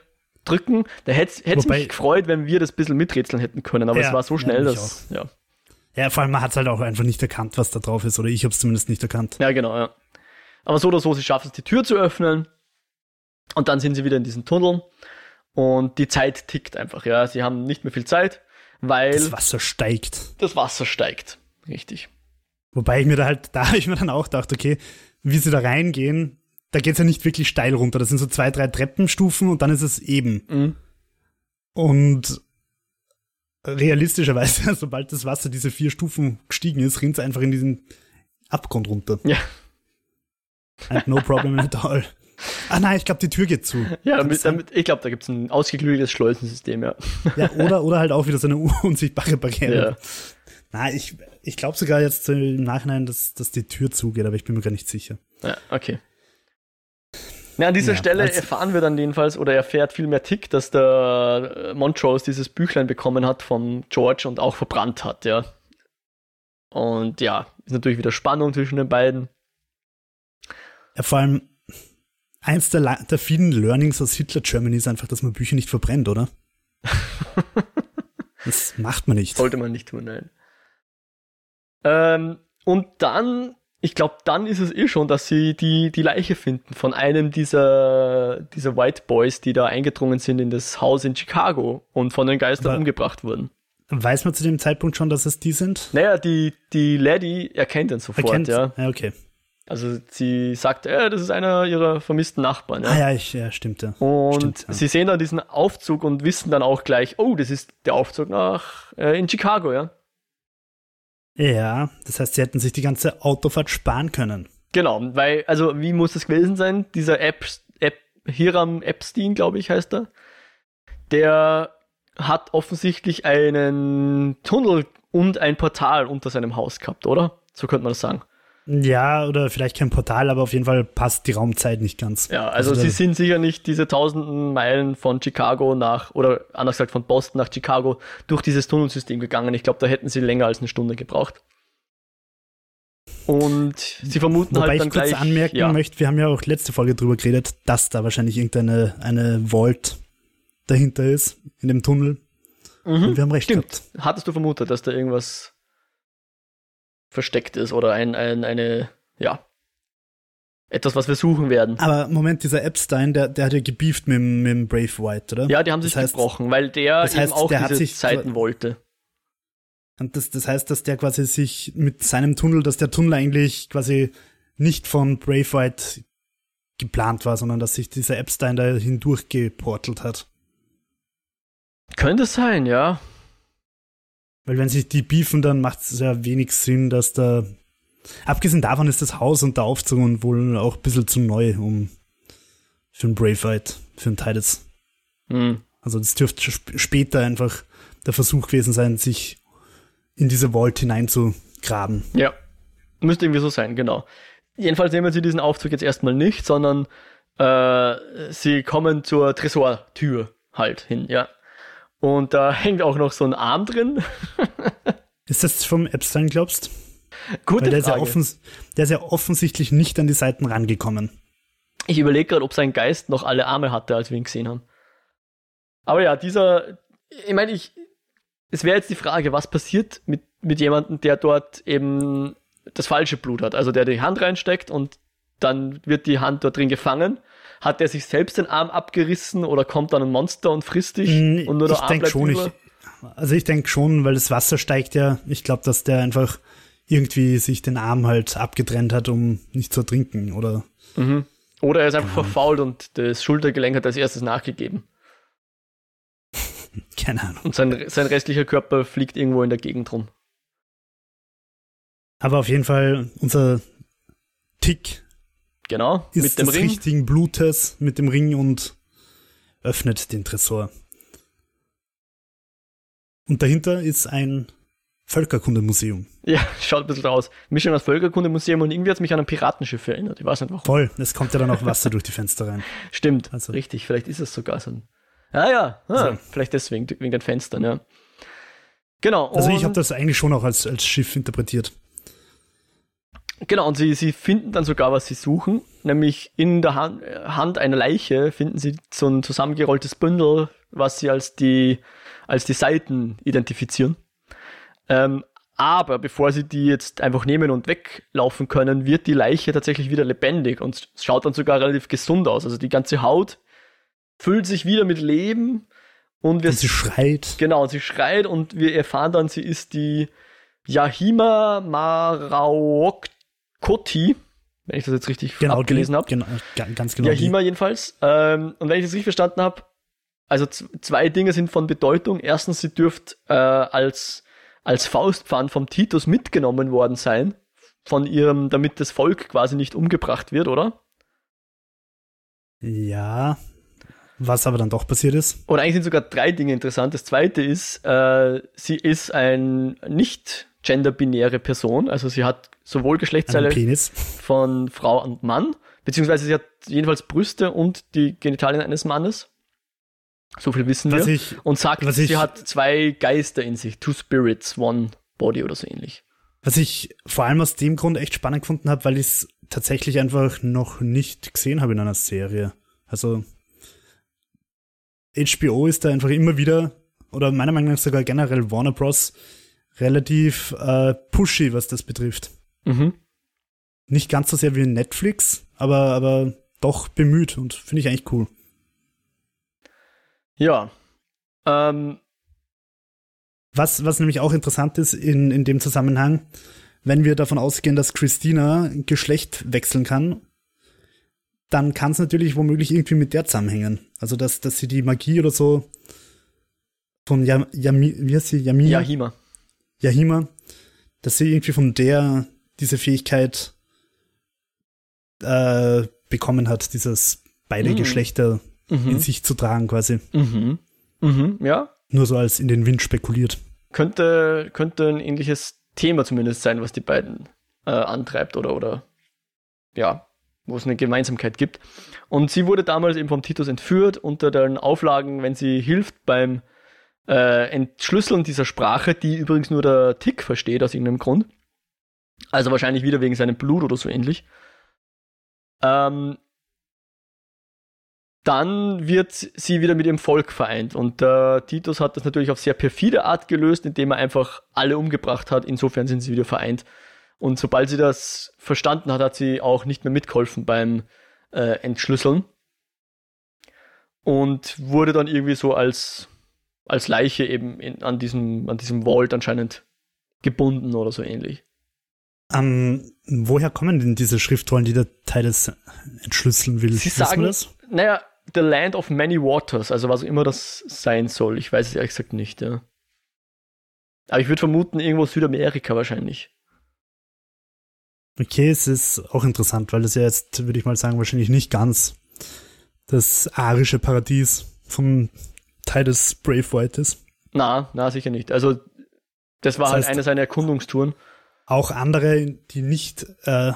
drücken. Da hätte es mich gefreut, wenn wir das ein bisschen miträtseln hätten können, aber ja, es war so schnell, ja, dass, ja. Ja, vor allem, man hat es halt auch einfach nicht erkannt, was da drauf ist, oder ich habe es zumindest nicht erkannt. Ja, genau, ja. Aber so oder so, sie schaffen es, die Tür zu öffnen und dann sind sie wieder in diesen Tunnel und die Zeit tickt einfach, ja. Sie haben nicht mehr viel Zeit, weil. Das Wasser steigt. Das Wasser steigt, richtig. Wobei ich mir da halt, da habe ich mir dann auch gedacht, okay, wie sie da reingehen, da geht's ja nicht wirklich steil runter. Das sind so zwei, drei Treppenstufen und dann ist es eben. Mhm. Und realistischerweise, sobald das Wasser diese vier Stufen gestiegen ist, rinnt es einfach in diesen Abgrund runter. Ja. And no problem at all. Ah nein, ich glaube, die Tür geht zu. Ja, damit, damit, ich glaube, da gibt es ein ausgeklügeltes Schleusensystem, ja. Ja, oder, oder halt auch wieder so eine unsichtbare Barriere. Ja. Na, ich, ich glaube sogar jetzt im Nachhinein, dass, dass die Tür zugeht, aber ich bin mir gar nicht sicher. Ja, okay. Na, an dieser ja, Stelle erfahren wir dann jedenfalls, oder erfährt vielmehr Tick, dass der äh, Montrose dieses Büchlein bekommen hat von George und auch verbrannt hat, ja. Und ja, ist natürlich wieder Spannung zwischen den beiden. Ja, vor allem, eins der, der vielen Learnings aus Hitler Germany ist einfach, dass man Bücher nicht verbrennt, oder? das macht man nicht. Sollte man nicht tun, nein. Ähm, und dann, ich glaube, dann ist es eh schon, dass sie die, die Leiche finden von einem dieser, dieser White Boys, die da eingedrungen sind in das Haus in Chicago und von den Geistern Aber umgebracht wurden. Weiß man zu dem Zeitpunkt schon, dass es die sind? Naja, die, die Lady erkennt ihn sofort, erkennt, ja. Ja, okay. Also sie sagt, äh, das ist einer ihrer vermissten Nachbarn. Ja, ah, ja, ich, ja stimmt. Ja. Und stimmt, ja. sie sehen dann diesen Aufzug und wissen dann auch gleich, oh, das ist der Aufzug nach äh, in Chicago, ja. Ja, das heißt, sie hätten sich die ganze Autofahrt sparen können. Genau, weil, also wie muss das gewesen sein? Dieser App, App Hiram Epstein, glaube ich, heißt er. Der hat offensichtlich einen Tunnel und ein Portal unter seinem Haus gehabt, oder? So könnte man das sagen. Ja, oder vielleicht kein Portal, aber auf jeden Fall passt die Raumzeit nicht ganz. Ja, also, also sie sind sicher nicht diese tausenden Meilen von Chicago nach, oder anders gesagt von Boston nach Chicago durch dieses Tunnelsystem gegangen. Ich glaube, da hätten sie länger als eine Stunde gebraucht. Und sie vermuten Wobei halt dann ich kurz gleich, anmerken ja. möchte, wir haben ja auch letzte Folge drüber geredet, dass da wahrscheinlich irgendeine eine Vault dahinter ist, in dem Tunnel. Mhm, Und wir haben recht stimmt. Gehabt. Hattest du vermutet, dass da irgendwas versteckt ist oder ein, ein, eine, ja, etwas, was wir suchen werden. Aber Moment, dieser Epstein, der, der hat ja gebieft mit, mit dem Brave White, oder? Ja, die haben sich das heißt, gebrochen, weil der das heißt, eben auch der diese sich Zeiten wollte. Und das, das heißt, dass der quasi sich mit seinem Tunnel, dass der Tunnel eigentlich quasi nicht von Brave White geplant war, sondern dass sich dieser Epstein da hindurch geportelt hat. Könnte sein, ja. Weil wenn sich die beefen, dann macht es ja wenig Sinn, dass da. Abgesehen davon ist das Haus und der Aufzug wohl auch ein bisschen zu neu, um für ein Brave Fight, für ein Titus. Mhm. Also das dürfte sp später einfach der Versuch gewesen sein, sich in diese Vault hineinzugraben. Ja. Müsste irgendwie so sein, genau. Jedenfalls nehmen sie diesen Aufzug jetzt erstmal nicht, sondern äh, sie kommen zur Tresortür halt hin, ja. Und da hängt auch noch so ein Arm drin. ist das vom Epstein, glaubst Gute Weil der Frage. Ist ja der ist ja offensichtlich nicht an die Seiten rangekommen. Ich überlege gerade, ob sein Geist noch alle Arme hatte, als wir ihn gesehen haben. Aber ja, dieser, ich meine, ich, es wäre jetzt die Frage, was passiert mit, mit jemandem, der dort eben das falsche Blut hat, also der die Hand reinsteckt und dann wird die Hand dort drin gefangen hat er sich selbst den Arm abgerissen oder kommt dann ein Monster und frisst dich mm, und nur der ich bleibt schon? Ich, also ich denke schon, weil das Wasser steigt ja. Ich glaube, dass der einfach irgendwie sich den Arm halt abgetrennt hat, um nicht zu ertrinken, oder? Mhm. Oder er ist einfach ja. verfault und das Schultergelenk hat als erstes nachgegeben. Keine Ahnung. Und sein, sein restlicher Körper fliegt irgendwo in der Gegend rum. Aber auf jeden Fall, unser Tick Genau, ist mit dem des Ring. richtigen Blutes mit dem Ring und öffnet den Tresor. Und dahinter ist ein Völkerkundemuseum. Ja, schaut ein bisschen aus. Mischung aus Völkerkundemuseum und irgendwie hat es mich an ein Piratenschiff erinnert. Ich weiß nicht warum. Voll, es kommt ja dann auch Wasser durch die Fenster rein. Stimmt, also. richtig. Vielleicht ist es sogar so ein. Ja, ja, ah, so. vielleicht deswegen, wegen den Fenstern, ja. Genau. Also ich habe das eigentlich schon auch als, als Schiff interpretiert. Genau, und sie, sie finden dann sogar, was sie suchen, nämlich in der Hand, Hand einer Leiche finden sie so ein zusammengerolltes Bündel, was sie als die, als die Seiten identifizieren. Ähm, aber bevor sie die jetzt einfach nehmen und weglaufen können, wird die Leiche tatsächlich wieder lebendig und schaut dann sogar relativ gesund aus. Also die ganze Haut füllt sich wieder mit Leben und wir. Und sie schreit. Genau, sie schreit und wir erfahren dann, sie ist die Yahima Maraok Koti, wenn ich das jetzt richtig genau, abgelesen habe. Genau, ganz genau. Yahima jedenfalls. Ähm, und wenn ich das richtig verstanden habe, also zwei Dinge sind von Bedeutung. Erstens, sie dürft äh, als, als Faustpfand vom Titus mitgenommen worden sein, von ihrem, damit das Volk quasi nicht umgebracht wird, oder? Ja, was aber dann doch passiert ist. Und eigentlich sind sogar drei Dinge interessant. Das zweite ist, äh, sie ist ein nicht genderbinäre Person, also sie hat sowohl Geschlechtsteile von Frau und Mann, beziehungsweise sie hat jedenfalls Brüste und die Genitalien eines Mannes. So viel wissen was wir. Ich, und sagt, sie ich, hat zwei Geister in sich, two spirits, one body oder so ähnlich. Was ich vor allem aus dem Grund echt spannend gefunden habe, weil ich es tatsächlich einfach noch nicht gesehen habe in einer Serie. Also HBO ist da einfach immer wieder, oder meiner Meinung nach sogar generell Warner Bros. Relativ äh, pushy, was das betrifft. Mhm. Nicht ganz so sehr wie Netflix, aber, aber doch bemüht und finde ich eigentlich cool. Ja. Ähm. Was, was nämlich auch interessant ist in, in dem Zusammenhang, wenn wir davon ausgehen, dass Christina Geschlecht wechseln kann, dann kann es natürlich womöglich irgendwie mit der zusammenhängen. Also, dass, dass sie die Magie oder so von Yam, Yami, wie heißt sie? Yami? Yahima. Yahima, dass sie irgendwie von der diese Fähigkeit äh, bekommen hat, dieses beide mhm. Geschlechter mhm. in sich zu tragen quasi. Mhm. Mhm. Ja. Nur so als in den Wind spekuliert. Könnte, könnte ein ähnliches Thema zumindest sein, was die beiden äh, antreibt oder, oder ja, wo es eine Gemeinsamkeit gibt. Und sie wurde damals eben vom Titus entführt unter den Auflagen, wenn sie hilft beim äh, Entschlüsseln dieser Sprache, die übrigens nur der Tick versteht aus irgendeinem Grund. Also wahrscheinlich wieder wegen seinem Blut oder so ähnlich. Ähm, dann wird sie wieder mit ihrem Volk vereint. Und äh, Titus hat das natürlich auf sehr perfide Art gelöst, indem er einfach alle umgebracht hat. Insofern sind sie wieder vereint. Und sobald sie das verstanden hat, hat sie auch nicht mehr mitgeholfen beim äh, Entschlüsseln. Und wurde dann irgendwie so als, als Leiche eben in, an, diesem, an diesem Vault anscheinend gebunden oder so ähnlich. Um, woher kommen denn diese Schriftrollen, die der Titus entschlüsseln will? Sie Wissen sagen, das? naja, The Land of Many Waters, also was immer das sein soll. Ich weiß es ehrlich gesagt nicht, ja. Aber ich würde vermuten, irgendwo Südamerika wahrscheinlich. Okay, es ist auch interessant, weil es ja jetzt, würde ich mal sagen, wahrscheinlich nicht ganz das arische Paradies vom Teil des Brave White ist. Na, na, sicher nicht. Also, das war das halt heißt, eine seiner Erkundungstouren. Auch andere, die nicht äh,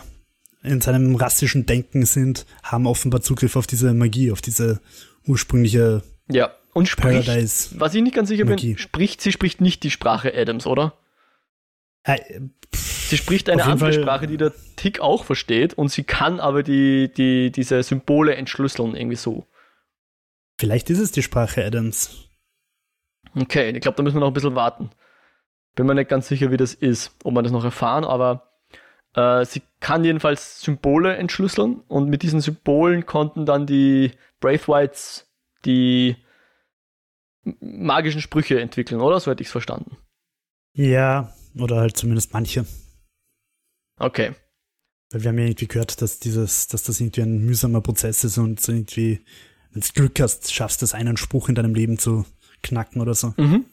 in seinem rassischen Denken sind, haben offenbar Zugriff auf diese Magie, auf diese ursprüngliche ja. Und spricht, Paradise was ich nicht ganz sicher Magie. bin, spricht, sie spricht nicht die Sprache Adams, oder? Äh, sie spricht eine andere Fall. Sprache, die der Tick auch versteht und sie kann aber die, die, diese Symbole entschlüsseln, irgendwie so. Vielleicht ist es die Sprache Adams. Okay, ich glaube, da müssen wir noch ein bisschen warten. Bin mir nicht ganz sicher, wie das ist, ob wir das noch erfahren, aber äh, sie kann jedenfalls Symbole entschlüsseln und mit diesen Symbolen konnten dann die Braithwhites die magischen Sprüche entwickeln, oder? So hätte ich es verstanden. Ja, oder halt zumindest manche. Okay. Weil wir haben ja irgendwie gehört, dass dieses, dass das irgendwie ein mühsamer Prozess ist und so irgendwie, wenn du Glück hast, schaffst du es, einen Spruch in deinem Leben zu knacken oder so. Mhm.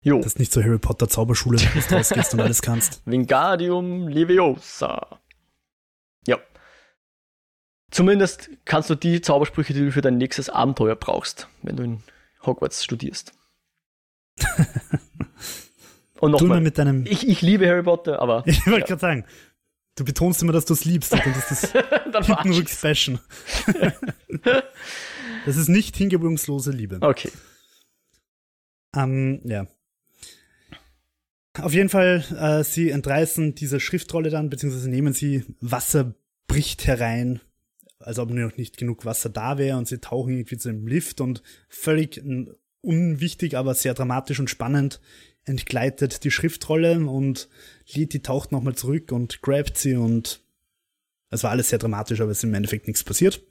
Jo. Dass nicht zur Harry Potter Zauberschule rausgehst und alles kannst. Wingardium Leviosa. Ja. Zumindest kannst du die Zaubersprüche, die du für dein nächstes Abenteuer brauchst, wenn du in Hogwarts studierst. und nochmal. mit deinem. Ich, ich liebe Harry Potter, aber. Ich wollte ja. gerade sagen, du betonst immer, dass du es liebst. Könntest das hinten bashen. das ist nicht hingebungslose Liebe. Okay. Ähm, ja. Auf jeden Fall, äh, sie entreißen diese Schriftrolle dann, beziehungsweise nehmen sie, Wasser bricht herein, als ob nur noch nicht genug Wasser da wäre und sie tauchen irgendwie zu dem Lift und völlig unwichtig, aber sehr dramatisch und spannend entgleitet die Schriftrolle und Liti taucht nochmal zurück und grabt sie und es war alles sehr dramatisch, aber es ist im Endeffekt nichts passiert.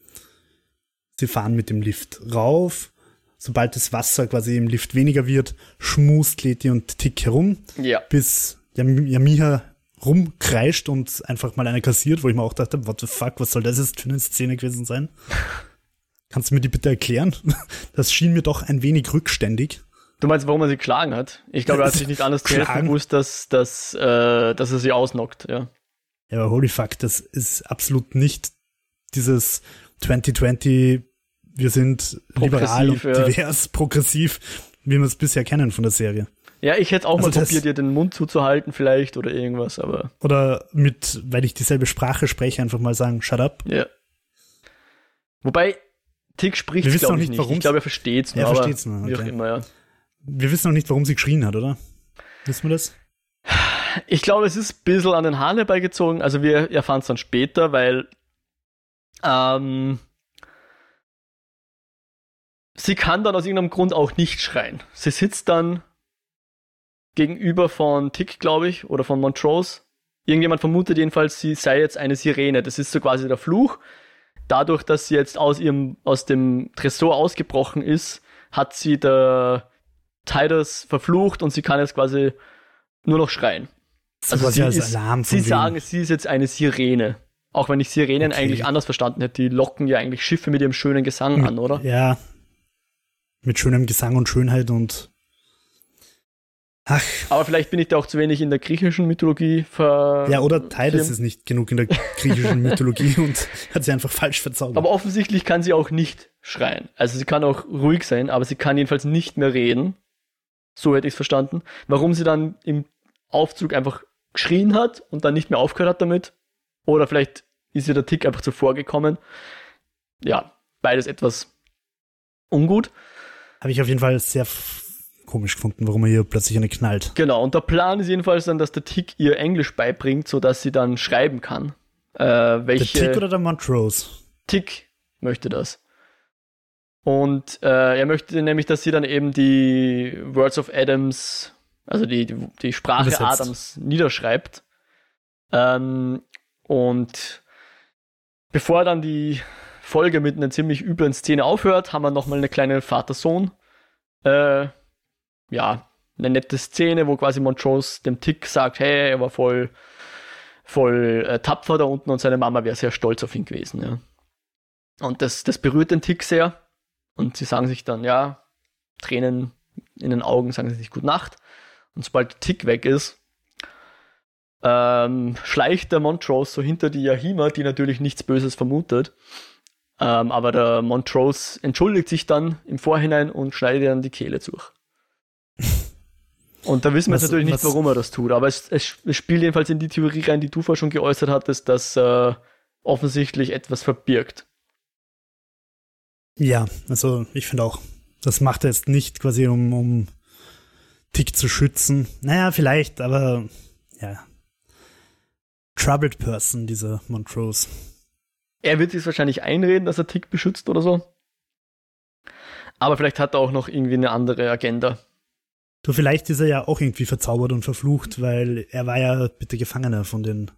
Sie fahren mit dem Lift rauf sobald das Wasser quasi im Lift weniger wird, schmust Leti und Tick herum, ja. bis Yamiha rumkreischt und einfach mal eine kassiert, wo ich mir auch dachte, what the fuck, was soll das jetzt für eine Szene gewesen sein? Kannst du mir die bitte erklären? Das schien mir doch ein wenig rückständig. Du meinst, warum er sie geschlagen hat? Ich glaube, er hat sich nicht anders zu gewusst, dass, dass, äh, dass er sie ausnockt, ja. Ja, aber holy fuck, das ist absolut nicht dieses 2020, wir sind liberal und ja. divers, progressiv, wie wir es bisher kennen von der Serie. Ja, ich hätte auch also mal probiert, dir den Mund zuzuhalten vielleicht oder irgendwas, aber. Oder mit, weil ich dieselbe Sprache spreche, einfach mal sagen, shut up. Ja. Wobei, Tick spricht glaube ich, nicht. Warum ich glaube, er versteht es nur. Er versteht es nur. Okay. Wie auch immer, ja. Wir wissen noch nicht, warum sie geschrien hat, oder? Wissen wir das? Ich glaube, es ist ein bisschen an den Haaren herbeigezogen. Also wir erfahren es dann später, weil ähm, sie kann dann aus irgendeinem Grund auch nicht schreien. Sie sitzt dann gegenüber von Tick, glaube ich, oder von Montrose. Irgendjemand vermutet jedenfalls, sie sei jetzt eine Sirene. Das ist so quasi der Fluch. Dadurch, dass sie jetzt aus ihrem, aus dem Tresor ausgebrochen ist, hat sie der Titus verflucht und sie kann jetzt quasi nur noch schreien. Also sie, ist, sie sagen, sie ist jetzt eine Sirene. Auch wenn ich Sirenen okay. eigentlich anders verstanden hätte, die locken ja eigentlich Schiffe mit ihrem schönen Gesang mit, an, oder? Ja. Mit schönem Gesang und Schönheit und Ach. Aber vielleicht bin ich da auch zu wenig in der griechischen Mythologie ver. Ja, oder Titus ist nicht genug in der griechischen Mythologie und hat sie einfach falsch verzaubert. Aber offensichtlich kann sie auch nicht schreien. Also sie kann auch ruhig sein, aber sie kann jedenfalls nicht mehr reden. So hätte ich es verstanden. Warum sie dann im Aufzug einfach geschrien hat und dann nicht mehr aufgehört hat damit. Oder vielleicht ist ihr der Tick einfach zuvor gekommen. Ja, beides etwas ungut. Habe ich auf jeden Fall sehr komisch gefunden, warum er hier plötzlich eine knallt. Genau, und der Plan ist jedenfalls dann, dass der Tick ihr Englisch beibringt, sodass sie dann schreiben kann. Äh, welche der Tick oder der Montrose? Tick möchte das. Und äh, er möchte nämlich, dass sie dann eben die Words of Adams, also die, die, die Sprache Übersetzt. Adams niederschreibt. Ähm, und bevor dann die Folge mit einer ziemlich üblen Szene aufhört, haben wir nochmal eine kleine Vater-Sohn, äh, ja, eine nette Szene, wo quasi Montrose dem Tick sagt, hey, er war voll, voll äh, tapfer da unten und seine Mama wäre sehr stolz auf ihn gewesen, ja. Und das, das berührt den Tick sehr. Und sie sagen sich dann, ja, Tränen in den Augen, sagen sie sich Gute Nacht. Und sobald der Tick weg ist, ähm, schleicht der Montrose so hinter die Yahima, die natürlich nichts Böses vermutet. Ähm, aber der Montrose entschuldigt sich dann im Vorhinein und schneidet dann die Kehle durch. Und da wissen wir was, jetzt natürlich nicht, warum er das tut, aber es, es, es, spielt jedenfalls in die Theorie rein, die du vorher schon geäußert hattest, dass äh, offensichtlich etwas verbirgt. Ja, also ich finde auch, das macht er jetzt nicht quasi, um, um Tick zu schützen. Naja, vielleicht, aber ja. Troubled Person, dieser Montrose. Er wird sich wahrscheinlich einreden, dass er Tick beschützt oder so. Aber vielleicht hat er auch noch irgendwie eine andere Agenda. Du, vielleicht ist er ja auch irgendwie verzaubert und verflucht, weil er war ja bitte Gefangener von den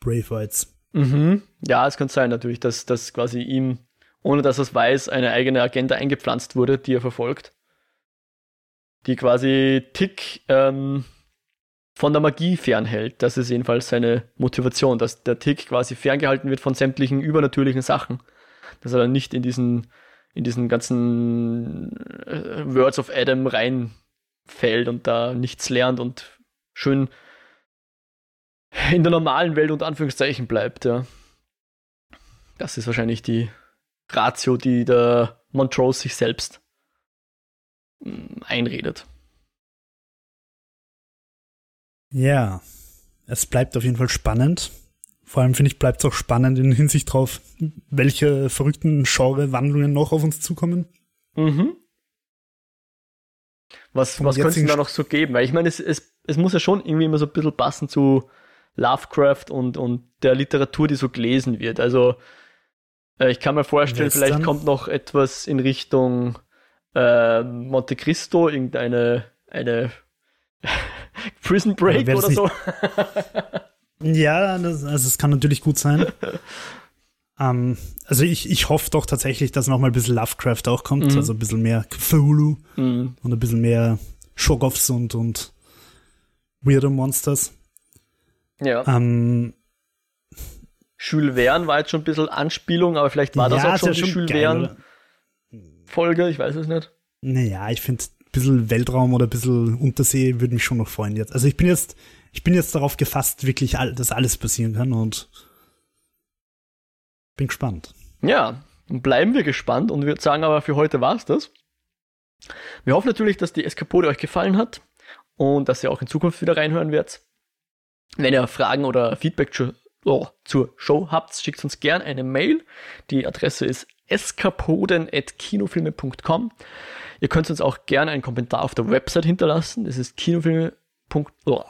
Brave Whites. Mhm. Ja, es kann sein natürlich, dass, dass quasi ihm, ohne dass er es weiß, eine eigene Agenda eingepflanzt wurde, die er verfolgt. Die quasi Tick ähm, von der Magie fernhält. Das ist jedenfalls seine Motivation, dass der Tick quasi ferngehalten wird von sämtlichen übernatürlichen Sachen. Dass er dann nicht in diesen, in diesen ganzen äh, Words of Adam rein fällt und da nichts lernt und schön in der normalen Welt unter Anführungszeichen bleibt, ja. Das ist wahrscheinlich die Ratio, die der Montrose sich selbst hm, einredet. Ja, es bleibt auf jeden Fall spannend. Vor allem finde ich, bleibt es auch spannend in Hinsicht darauf, welche verrückten Genre-Wandlungen noch auf uns zukommen. Mhm. Was, was könnte es da noch so geben? Weil ich meine, es, es, es muss ja schon irgendwie immer so ein bisschen passen zu Lovecraft und, und der Literatur, die so gelesen wird. Also ich kann mir vorstellen, Western. vielleicht kommt noch etwas in Richtung äh, Monte Cristo, irgendeine eine Prison Break oder so. ja, das, also es kann natürlich gut sein. Ähm, also ich, ich hoffe doch tatsächlich, dass noch mal ein bisschen Lovecraft auch kommt, mhm. also ein bisschen mehr Cthulhu mhm. und ein bisschen mehr Shogoffs und, und Weirdo Monsters. Ja. Ähm, Jules Verne war jetzt schon ein bisschen Anspielung, aber vielleicht war das ja, auch schon die schon Jules Verne Folge, ich weiß es nicht. Naja, ich finde ein bisschen Weltraum oder ein bisschen Untersee würde mich schon noch freuen jetzt. Also ich bin jetzt, ich bin jetzt darauf gefasst, wirklich, all, dass alles passieren kann und bin gespannt. Ja, bleiben wir gespannt und wir sagen aber für heute war's das. Wir hoffen natürlich, dass die Eskapode euch gefallen hat und dass ihr auch in Zukunft wieder reinhören werdet. Wenn ihr Fragen oder Feedback zu, oh, zur Show habt, schickt uns gerne eine Mail. Die Adresse ist eskapoden.kinofilme.com. Ihr könnt uns auch gerne einen Kommentar auf der Website hinterlassen. Das ist kinofilme. Oh,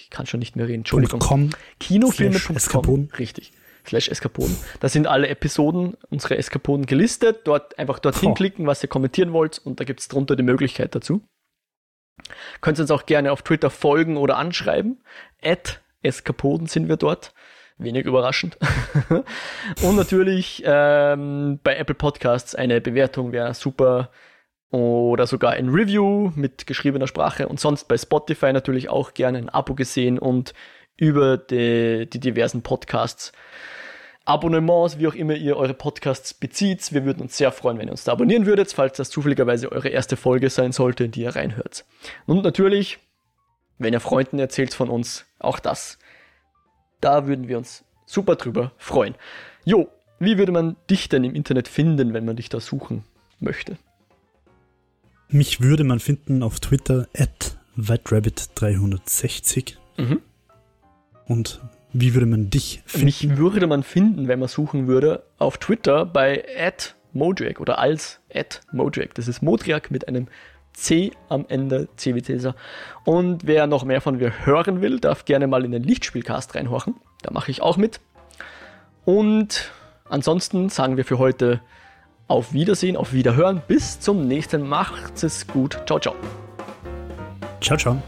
ich kann schon nicht mehr reden. Entschuldigung. .com Kinofilme.com. Richtig. Slash Eskapoden. Da sind alle Episoden, unsere Eskapoden gelistet. Dort einfach dorthin oh. klicken, was ihr kommentieren wollt und da gibt es drunter die Möglichkeit dazu. Könnt ihr uns auch gerne auf Twitter folgen oder anschreiben. At Eskapoden sind wir dort. Wenig überraschend. und natürlich ähm, bei Apple Podcasts eine Bewertung wäre super. Oder sogar ein Review mit geschriebener Sprache. Und sonst bei Spotify natürlich auch gerne ein Abo gesehen und über die, die diversen Podcasts Abonnements, wie auch immer ihr eure Podcasts bezieht. Wir würden uns sehr freuen, wenn ihr uns da abonnieren würdet, falls das zufälligerweise eure erste Folge sein sollte, in die ihr reinhört. Und natürlich, wenn ihr Freunden erzählt von uns, auch das. Da würden wir uns super drüber freuen. Jo, wie würde man dich denn im Internet finden, wenn man dich da suchen möchte? Mich würde man finden auf Twitter at whiterabbit360. Mhm. Und wie würde man dich finden? Mich würde man finden, wenn man suchen würde, auf Twitter bei @modriak oder als @modriak. Das ist Modriak mit einem C am Ende, C wie Cäsar. Und wer noch mehr von mir hören will, darf gerne mal in den Lichtspielcast reinhorchen. Da mache ich auch mit. Und ansonsten sagen wir für heute auf Wiedersehen, auf Wiederhören. Bis zum nächsten. Macht es gut. Ciao, ciao. Ciao, ciao.